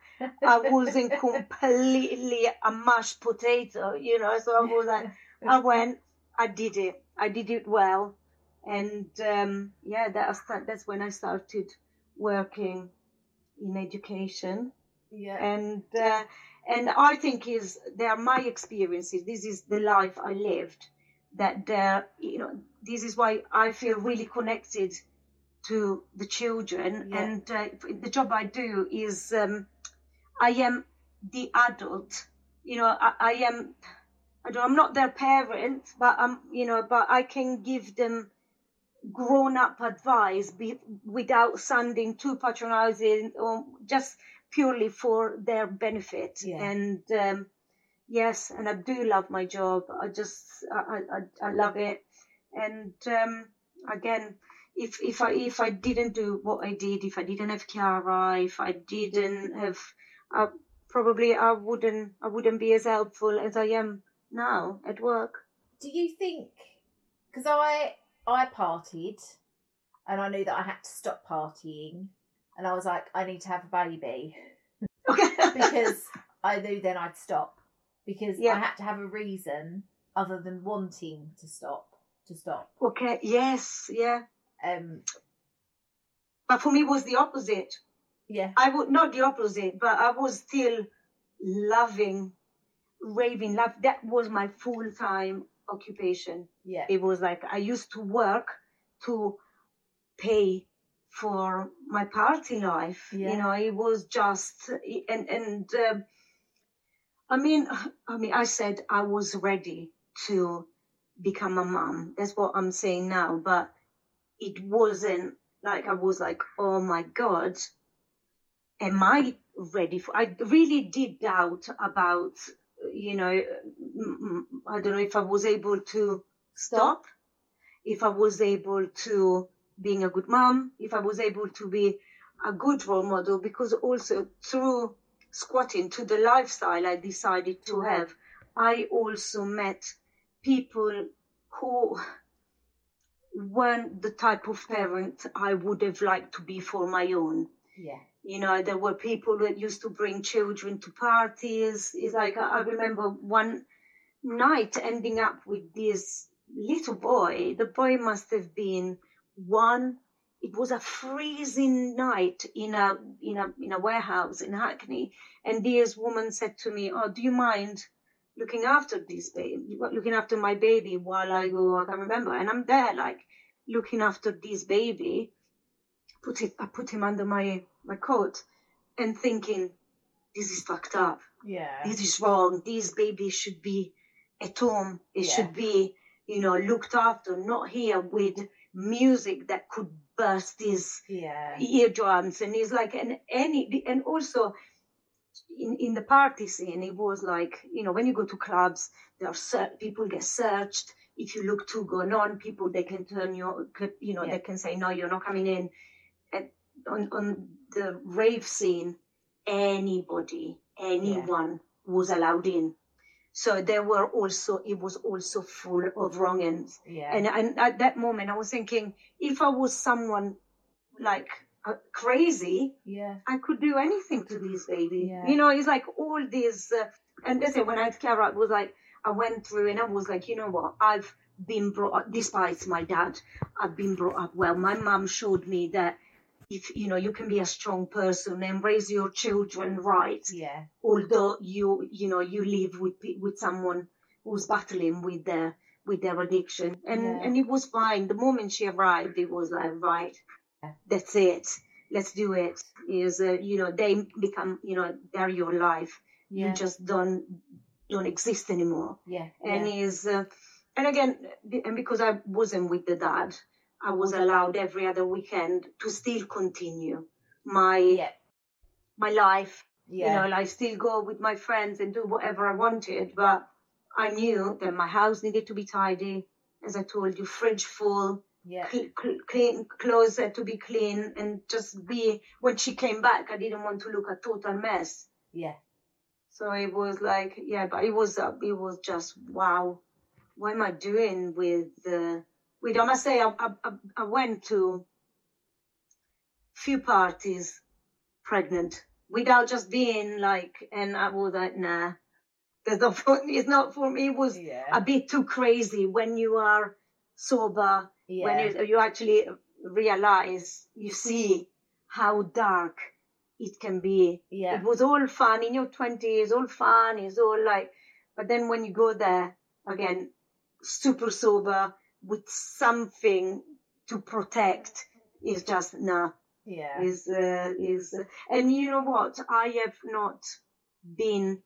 I wasn't completely a mashed potato, you know. So I was like, I went, I did it, I did it well, and um, yeah, that that's when I started working in education, Yeah. and uh, and I think is they are my experiences. This is the life I lived. That uh, you know, this is why I feel really connected to the children, Yeah. and uh, the job I do is. Um, I am the adult. You know, I, I am. I don't, I'm not their parent, but I'm. You know, but I can give them grown-up advice be, without sounding too patronizing or just purely for their benefit. Yeah. And um, yes, and I do love my job. I just I I, I love it. And um, again, if if I if I didn't do what I did, if I didn't have Chiara, if I didn't have, uh, probably I wouldn't I wouldn't be as helpful as I am now at work. Do you think? Because I I partied, and I knew that I had to stop partying, and I was like, I need to have a baby Okay. because I knew then I'd stop because Yeah. I had to have a reason other than wanting to stop to stop. okay. Yes. Yeah. Um, But for me, it was the opposite. yeah, I would not the opposite, but I was still loving, raving love. That was my full time occupation. yeah, It was like I used to work to pay for my party life. Yeah. You know, it was just and and um, I mean, I mean, I said I was ready to become a mom. That's what I'm saying now, but it wasn't like I was like, oh my god, am I ready for? I really did doubt about, you know, I don't know if I was able to stop, if I was able to being a good mom, if I was able to be a good role model, because also through squatting to the lifestyle I decided to have, I also met people who weren't the type of parent I would have liked to be for my own. yeah, You know, there were people that used to bring children to parties. It's like I I remember one night ending up with this little boy. The boy must have been one. It was a freezing night in a in a in a warehouse in Hackney, and this woman said to me, "Oh, do you mind looking after this baby, looking after my baby while I go? I can remember." And I'm there, like looking after this baby. Put it, I put him under my my coat, and thinking, "This is fucked up." yeah, this is wrong. This baby should be at home. It Yeah. should be, you know, looked after, not here with music that could burst his yeah, eardrums. And it's like, and any, and also in, in the party scene, it was like, you know, when you go to clubs, there are ser- people get searched. If you look too going on, people they can turn you, you know, Yeah. they can say no, you're not coming in. And on on the rave scene, anybody, anyone was allowed in. So there were also, it was also full of wrong ends. yeah, And, and at that moment, I was thinking, if I was someone like uh, crazy, yeah, I could do anything to this baby. Yeah. You know, it's like all these. Uh, and that's it. When I had Chiara, it was like I went through, and I was like, you know what? I've been brought up, despite my dad, I've been brought up well. My mom showed me that if you know you can be a strong person and raise your children right, yeah, although you you know you live with with someone who's battling with their with their addiction. And Yeah. and it was fine. The moment she arrived it was like right Yeah. that's it. Let's do it. Is uh, you know they become you know they're your life. Yeah, you just don't don't exist anymore. Yeah, and is uh, and again and because i wasn't with the dad i was allowed every other weekend to still continue my yeah, my life yeah, you know, like still go with my friends and do whatever I wanted. But I knew that my house needed to be tidy, as I told you, fridge full, yeah, cl- cl- clean clothes had to be clean, and just be. When she came back, I didn't want to look a total mess. yeah, So it was like, yeah, but it was uh, it was just wow. What am I doing with the? With I must say, I I, I- went to few parties pregnant without just being like, and I was like, nah, there's not for, it's not for me. It was yeah, a bit too crazy when you are sober, yeah, when you, you actually realize, you see how dark it can be. yeah, It was all fun in your 20s, all fun, it's all like, but then when you go there, again, super sober with something to protect, is just, nah, yeah, is uh, is uh, and you know what i have not been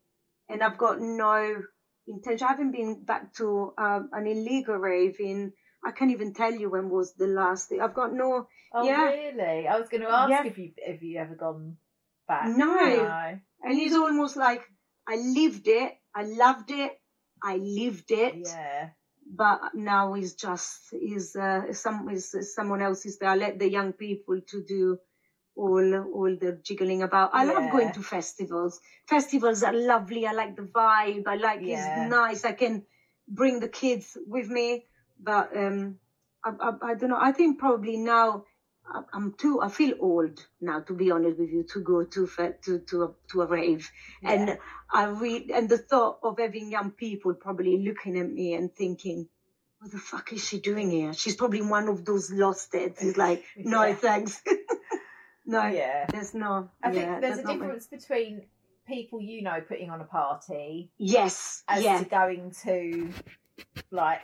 and i've got no intention i haven't been back to um, an illegal rave in i can't even tell you when was the last thing i've got no Oh, yeah. really? I was going to ask Yeah. if you if you ever gone back. No. no. And it's almost like I lived it, I loved it, I lived it. Yeah. But now it's just is uh, some is someone else is there. I let the young people to do all all the jiggling about. I love going to festivals. Festivals are lovely. I like the vibe. I like Yeah. it's nice. I can bring the kids with me. But um, I, I, I don't know. I think probably now I'm too. I feel old now, to be honest with you, to go to to to a, to a rave. Yeah. And I read and the thought of having young people probably looking at me and thinking. What the fuck is she doing here? She's probably one of those lost heads. It's like, no, Yeah. thanks. no, Yeah. there's no. I yeah, think there's a not my- difference between people you know putting on a party Yes, as yeah, to going to like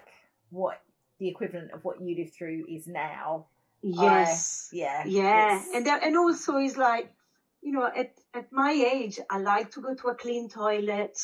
what the equivalent of what you live through is now. Yes, Yeah. yeah, it's- and that, and also is like, you know, at at my age, I like to go to a clean toilet,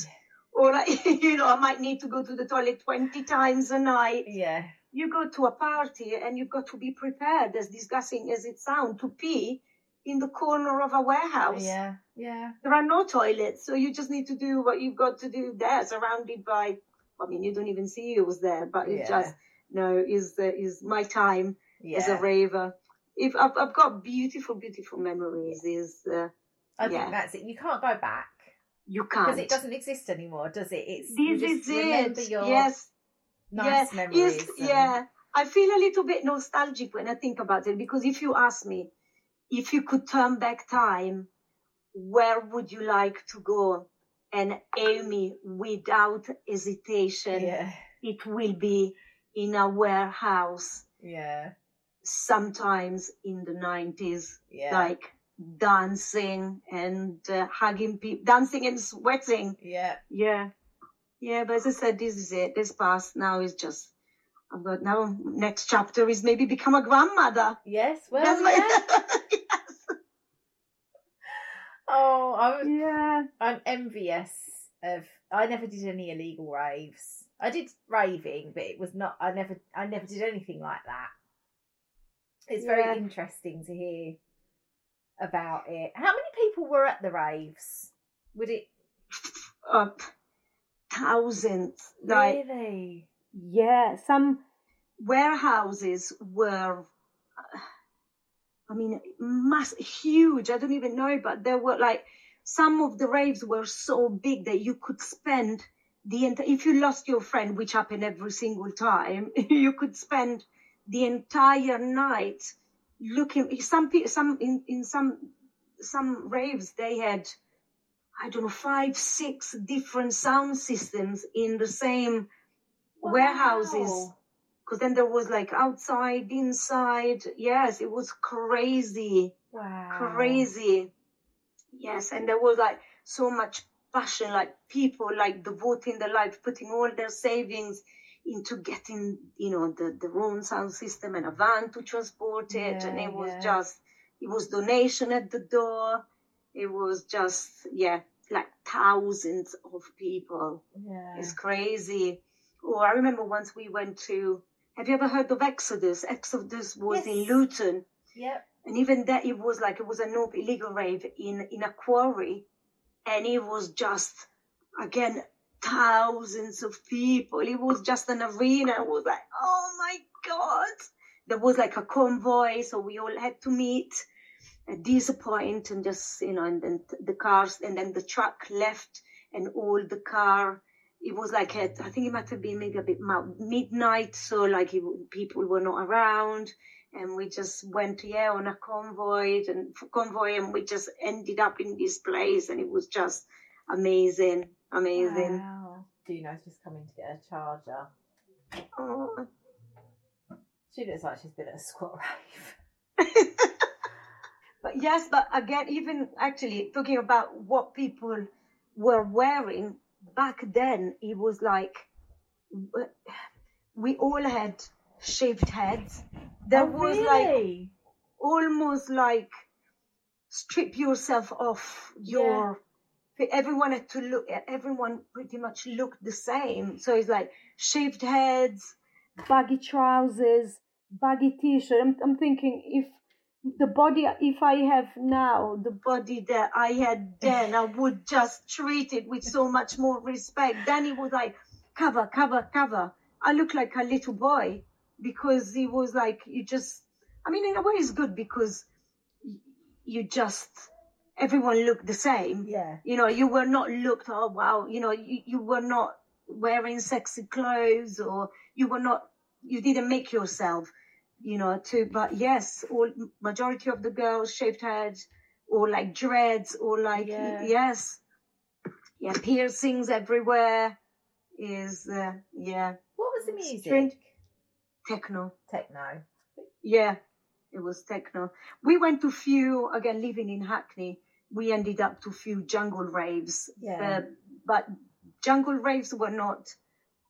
or like, you know, I might need to go to the toilet twenty times a night. yeah. You go to a party and you've got to be prepared, as disgusting as it sounds, to pee in the corner of a warehouse. Yeah. Yeah. There are no toilets, so you just need to do what you've got to do there, surrounded by. I mean, you don't even see who's there, but it Yeah. just no is the is my time Yeah. as a raver. If I've, I've got beautiful, beautiful memories, is uh, I yeah. think that's it. You can't go back you can't. because it doesn't exist anymore, does it? It's This just is remember it. your Yes, nice yeah, memories. Yes, and- yeah. I feel a little bit nostalgic when I think about it because if you ask me, if you could turn back time, where would you like to go? And Amy, without hesitation, Yeah. it will be in a warehouse, Yeah. Sometimes in the 90s, Yeah. like dancing and uh, hugging people, dancing and sweating. yeah. Yeah. Yeah, but as I said, this is it. This past now is just, I've got now, next chapter is maybe become a grandmother. Yes. Well, That's yeah. my- Oh, I was, yeah. I'm envious of. I never did any illegal raves. I did raving, but it was not. I never. I never did anything like that. It's Yeah. very interesting to hear about it. How many people were at the raves? Would it Up thousands. Like, really? yeah, some warehouses were, uh, I mean, mass, huge. I don't even know, but there were like, some of the raves were so big that you could spend the entire, if you lost your friend, which happened every single time, you could spend the entire night looking, some people, some, in, in some, some raves, they had, I don't know, five, six different sound systems in the same warehouses. Because then there was like outside, inside. Yes, it was crazy, Wow. crazy. Yes, and there was like so much passion, like people like devoting their life, putting all their savings into getting, you know, the, the own sound system and a van to transport it. and it was yeah. just, it was donation at the door. It was just, yeah, like thousands of people. Yeah. It's crazy. Oh, I remember once we went to. Have you ever heard of Exodus? Exodus was in Luton, Yep. and even that it was like it was a no illegal rave in in a quarry, and it was just again thousands of people. It was just an arena. It was like, oh my god! There was like a convoy, so we all had to meet at this point, and just you know, and then the cars, and then the truck left, and all the car it was like at, I think it might have been maybe a bit midnight, so like it, people were not around, and we just went yeah on a convoy and convoy, and we just ended up in this place, and it was just amazing, amazing. Wow. Dino's just coming to get a charger. Oh. She looks like she's been at a squat rave. But yes, but again, even actually talking about what people were wearing back then, it was like we all had shaved heads. There Oh, was like almost like strip yourself off your everyone had to look everyone pretty much looked the same so it's like shaved heads baggy trousers baggy t-shirt i'm, I'm thinking if the body if I have now, the body that I had then, I would just treat it with so much more respect. Then he was like, cover, cover, cover. I look like a little boy because he was like, you just, I mean, in a way it's good because you just, everyone looked the same. Yeah. You know, you were not looked, oh wow, you know, you, you were not wearing sexy clothes or you were not, you didn't make yourself you know, to, but yes, all majority of the girls shaved heads or like dreads or like, Yeah. yes, yeah, piercings everywhere is, uh, yeah, What was the music? Techno. Techno. Yeah, it was techno. We went to few, again, living in Hackney, we ended up to few jungle raves. Yeah. Uh, but jungle raves were not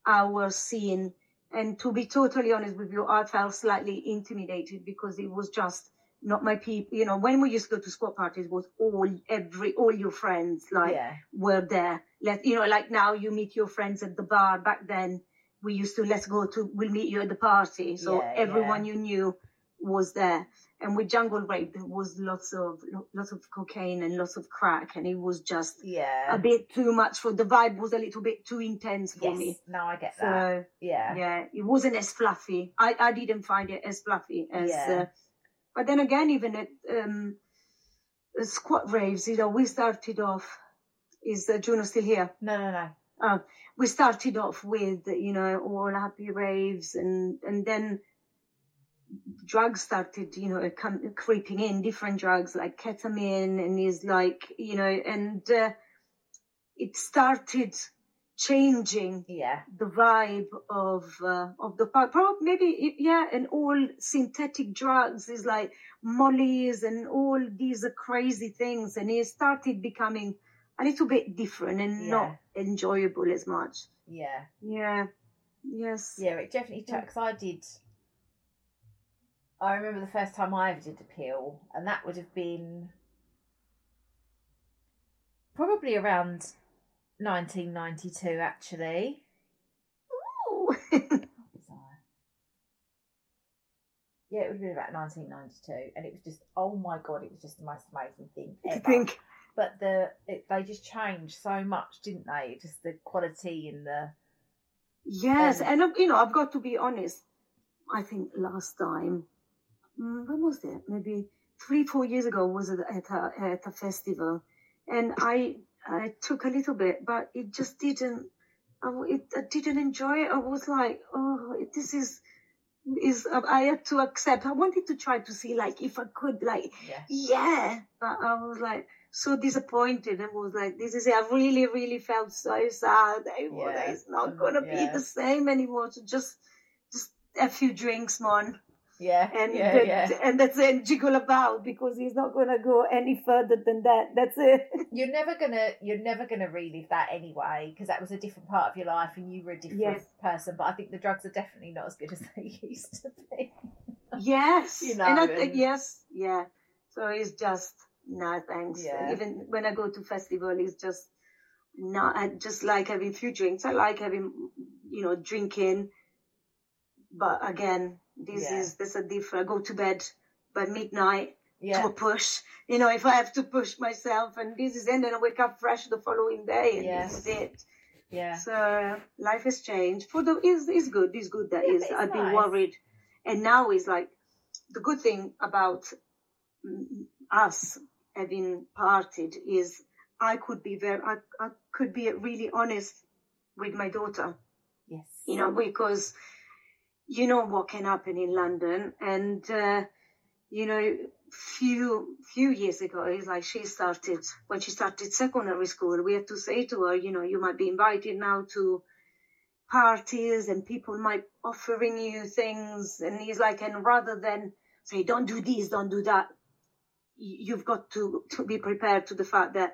our scene. And to be totally honest with you, I felt slightly intimidated because it was just not my people. You know, when we used to go to squat parties, was all every all your friends like Yeah. were there. Let you know, like now you meet your friends at the bar. Back then, we used to let's go to we'll meet you at the party. So Yeah, everyone yeah. you knew was there. And with Jungle Rave, there was lots of lots of cocaine and lots of crack, and it was just Yeah. a bit too much for the vibe was a little bit too intense for yes. me. No, I get that. So yeah. yeah, it wasn't as fluffy. I, I didn't find it as fluffy as. Yeah. Uh, but then again, even at um, squat raves, you know, we started off. Is uh, Juno still here? No, no, no. Uh, we started off with you know all happy raves, and and then drugs started you know come, creeping in, different drugs like ketamine, and is like you know, and uh, it started changing Yeah. the vibe of uh, of the park. Probably maybe yeah, and all synthetic drugs is like mollies and all these are crazy things, and it started becoming a little bit different and Yeah. not enjoyable as much. Yeah. Yeah. Yes. Yeah, it definitely Yeah. because I did. I remember the first time I ever did a pill, and that would have been probably around 1992, actually. Ooh. What was I? Yeah, it would have been about 1992, and it was just, oh my god, it was just the most amazing thing ever. think. But the it, they just changed so much, didn't they? Just the quality and the Yes, Um, and you know, I've got to be honest. I think last time, when was that? Maybe three, four years ago, was it at a at a festival, and I I took a little bit, but it just didn't. I, it, I didn't enjoy it. I was like, oh, this is is. uh, I had to accept. I wanted to try to see like if I could like yeah, yeah, but I was like so disappointed and was like, this is it. I really, really felt so sad. Was, Yeah. it's not gonna yeah. be the same anymore. So just, just a few drinks, man, yeah, and yeah, that- yeah. and that's it. Jiggle about because he's not gonna go any further than that. That's it. You're never gonna you're never gonna relive that anyway because that was a different part of your life and you were a different Yes. person. But I think the drugs are definitely not as good as they used to be. yes, You know, and I, and- yes, yeah. So it's just no thanks. Yeah. Even when I go to festival, it's just no. I just like having few drinks. I like having you know drinking, but again, this Yeah. is this a different. I go to bed by midnight to Yeah, a push. You know, if I have to push myself, and this is and then I wake up fresh the following day, and Yeah. this is it. yeah, So life has changed. For the is is good. It's good that Yeah, is. I've been worried, and now is like the good thing about mm, us having parted is I could be very I, I could be really honest with my daughter. yes, You know because you know what can happen in London, and uh, you know few few years ago it's like she started when she started secondary school we had to say to her you know you might be invited now to parties and people might offering you things and he's like and rather than say don't do this don't do that you've got to to be prepared to the fact that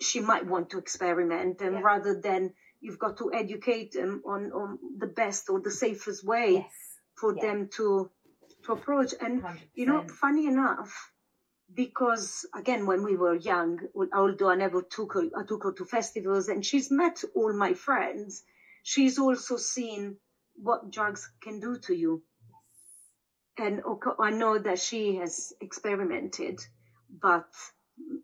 she might want to experiment and Yeah. rather than you've got to educate them on on the best or the safest way yes, for Yeah. them to to approach and hundred you know, funny enough, because again, when we were young, although I never took her, I took her to festivals and she's met all my friends, she's also seen what drugs can do to you. and I know that she has experimented, but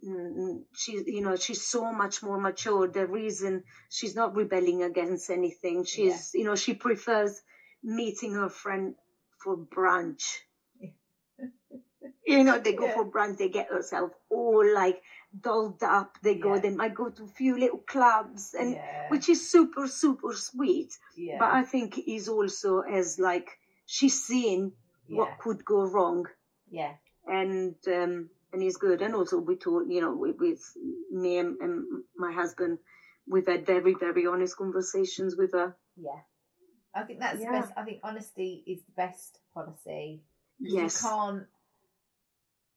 mm, she's you know she's so much more mature. The reason she's not rebelling against anything. She's yeah. you know she prefers meeting her friend for brunch. you know they go yeah. for brunch. They get herself all like dolled up. They go. Yeah. They might go to a few little clubs, and which is super super sweet. But I think is also as like she's seen yeah. what could go wrong. Yeah. And um, and he's good. And also we talk, you know, with, with me and, and, my husband, we've had very very honest conversations with her. Yeah. I think that's yeah. the best. I think honesty is the best policy. Yes. You can't.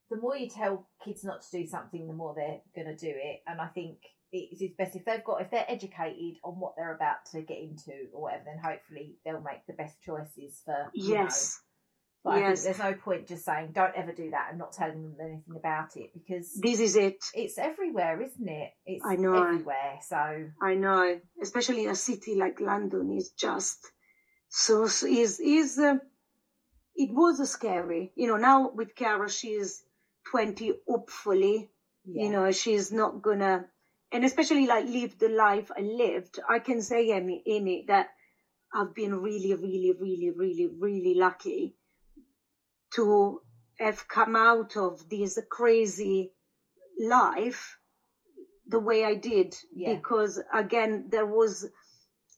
The more you tell kids not to do something, the more they're going to do it. And I think it is best if they've got if they're educated on what they're about to get into or whatever, then hopefully they'll make the best choices for yes. But yes. There's no point just saying don't ever do that and not telling them anything about it because this is it. It's everywhere, isn't it? It's I know. everywhere. So I know, especially in a city like London, is just so is is. Uh, it was scary, you know. Now with Chiara, she's twenty. Hopefully, yeah. you know, she's not gonna, and especially like live the life I lived. I can say, Amy, Amy, that I've been really, really, really, really, really lucky to have come out of this crazy life the way I did. Yeah. because again there was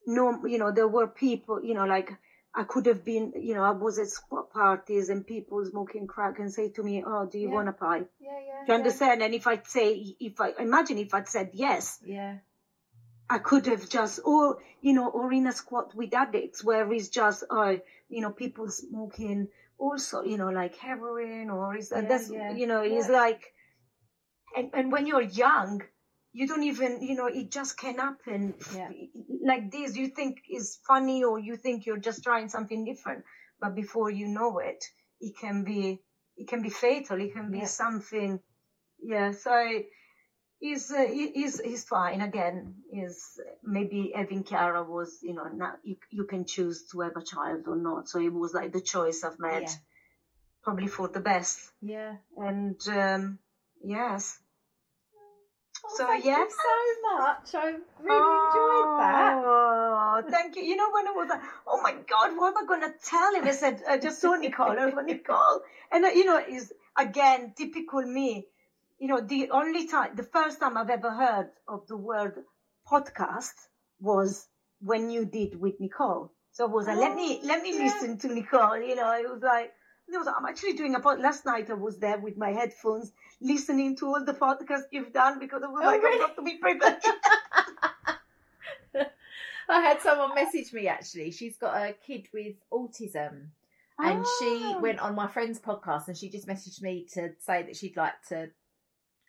no you know there were people you know like I could have been you know I was at squat parties and people smoking crack and say to me oh do you yeah. want a pie? Yeah yeah do you understand? And if I'd say if I imagine if I'd said yes yeah. I could have just or you know or in a squat with addicts where it's just oh you know people smoking also you know like heroin or is that yeah, that's yeah. you know yeah. it's like and, and when you're young you don't even you know it just can happen yeah. like this you think is funny or you think you're just trying something different but before you know it it can be it can be fatal it can be yeah. something yeah so he's uh, he's he's fine. Again is maybe having Chiara was you know not you, you can choose to have a child or not. So it was like the choice I've made. Yeah. probably for the best. Yeah. And um yes. Oh, so yes so much. I really oh, enjoyed that. oh thank you. You know when I was like oh my god what am I gonna tell him? I said I just saw Nicole. I was Nicole. And uh, you know is again typical me you know, the only time, the first time I've ever heard of the word podcast was when you did with Nicole. So I was like, oh, let me, let me oh, yeah. listen to Nicole. You know, it was like, it was, I'm actually doing a pod. Last night I was there with my headphones listening to all the podcasts you've done because I was oh, like, really? I've got to be prepared. I had someone message me actually. She's got a kid with autism. And oh. she ah. went on my friend's podcast and she just messaged me to say that she'd like to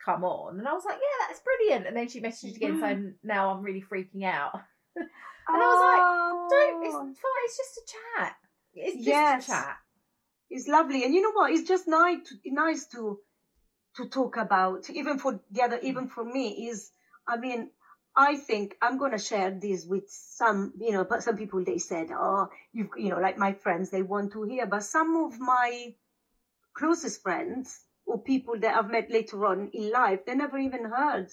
come on. And I was like, yeah, that's brilliant. And then she messaged again saying, now I'm really freaking out. and oh. I was like, don't, it's oh. fine, it's just a chat. It's just yes. a chat. It's lovely. And you know what? It's just nice to, nice to, to talk about, even for the other, mm. even for me, is, I mean, I think I'm going to share this with some, you know, but some people, they said, oh, you you know, like my friends, they want to hear, but some of my closest friends, or people that I've met later on in life, they never even heard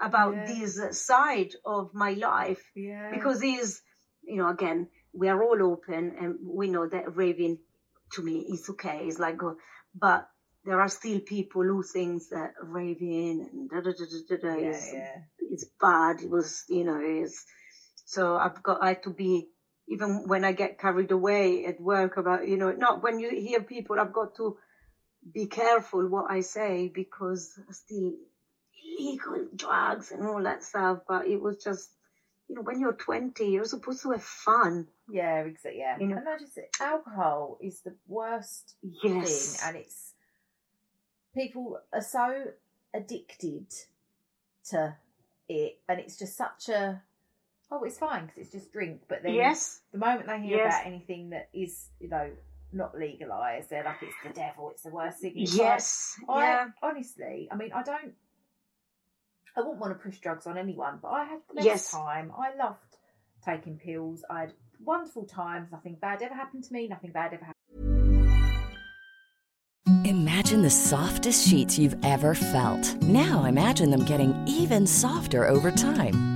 about yeah. this side of my life. Yeah. Because is, you know, again, we are all open and we know that raving to me is okay. It's like, good. but there are still people who think that raving and da da da da da yeah, is, yeah. is bad. It was, you know, is so I've got I had to be even when I get carried away at work about, you know, not when you hear people, I've got to be careful what I say because still illegal drugs and all that stuff. But it was just, you know, when you're 20, you're supposed to have fun. Yeah, exactly. Yeah, you know, and I just alcohol is the worst yes. thing, and it's people are so addicted to it, and it's just such a oh, it's fine because it's just drink. But then, yes, the moment they hear yes. about anything that is, you know, not legalized. They're like it's the devil. It's the worst thing. It's yes, like, yeah. I, honestly, I mean, I don't. I wouldn't want to push drugs on anyone, but I had the best yes. time. I loved taking pills. I had wonderful times. Nothing bad ever happened to me. Nothing bad ever happened. Imagine the softest sheets you've ever felt. Now imagine them getting even softer over time.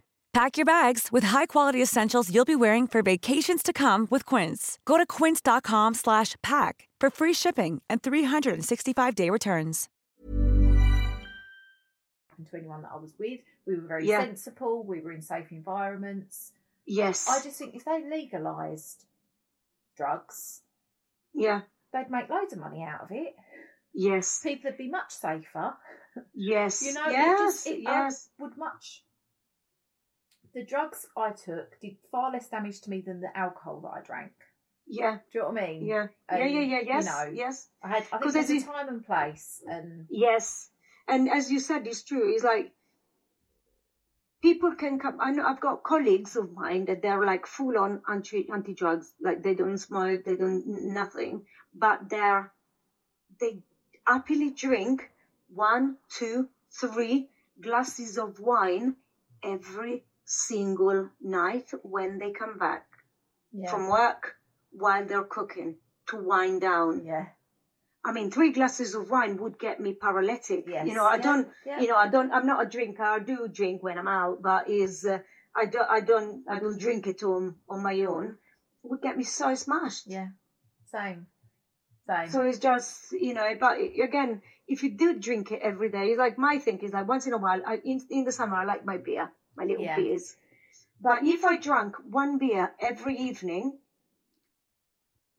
Pack your bags with high-quality essentials you'll be wearing for vacations to come with Quince. Go to quince.com slash pack for free shipping and 365-day returns. to anyone that I was with. We were very Yeah. sensible. We were in safe environments. Yes. I just think if they legalised drugs, yeah. they'd make loads of money out of it. Yes. People would be much safer. Yes. You know, it yes. just it I yes. would much. The drugs I took did far less damage to me than the alcohol that I drank. Yeah. Do you know what I mean? Yeah. Yeah. Um, Yeah. Yeah. Yes. You know, yes. I had. I think there's a time and place, and Yes. And as you said, it's true. It's like people can come. I know I've got colleagues of mine that they're like full on anti anti drugs. Like they don't smoke, they don't nothing, but they're they happily drink one, two, three glasses of wine every single night when they come back yeah, from work while they're cooking to wind down. yeah, I mean, three glasses of wine would get me paralytic. Yes. You know, I Yeah, don't. yeah. You know, I don't. I'm not a drinker. I do drink when I'm out, but is uh, I don't. I don't. I don't drink it on on my own. It would get me so smashed. yeah. Same, same. So it's just you know. But again, if you do drink it every day, it's like my thing is like once in a while. I in in the summer I like my beer, my little Yeah. beers. But if I drank one beer every evening,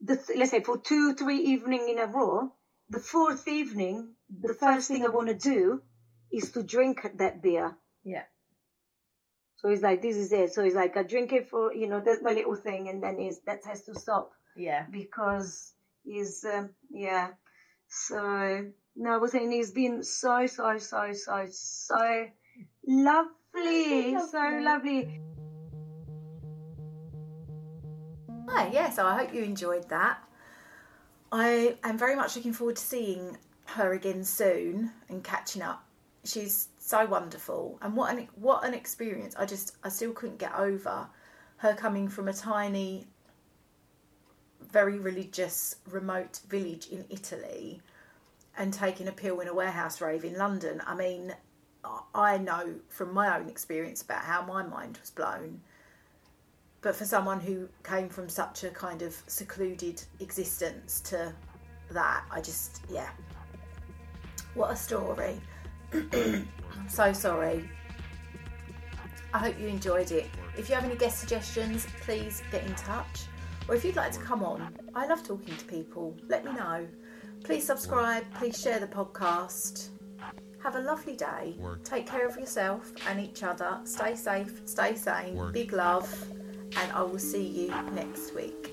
the th- let's say for two, three evening in a row, the fourth evening, the first thing I want to do is to drink that beer. yeah, So it's like this is it. So it's like I drink it for you know that's my little thing, and then is that has to stop yeah. because is um, yeah. So no, I was saying it's been so so so so so lovely, so lovely. Hi, yeah, so I hope you enjoyed that. I am very much looking forward to seeing her again soon and catching up. She's so wonderful, and what an what an experience! I just I still couldn't get over her coming from a tiny, very religious, remote village in Italy and taking a pill in a warehouse rave in London. I mean, I- know from my own experience about how my mind was blown. But for someone who came from such a kind of secluded existence to that i just yeah. What a story. So sorry. I hope you enjoyed it. If you have any guest suggestions please get in touch. Or if you'd like to come on i love talking to people. Let me know. Please subscribe. Please share the podcast have a lovely day. Take care of yourself and each other. Stay safe stay sane. Big love. And I will see you next week.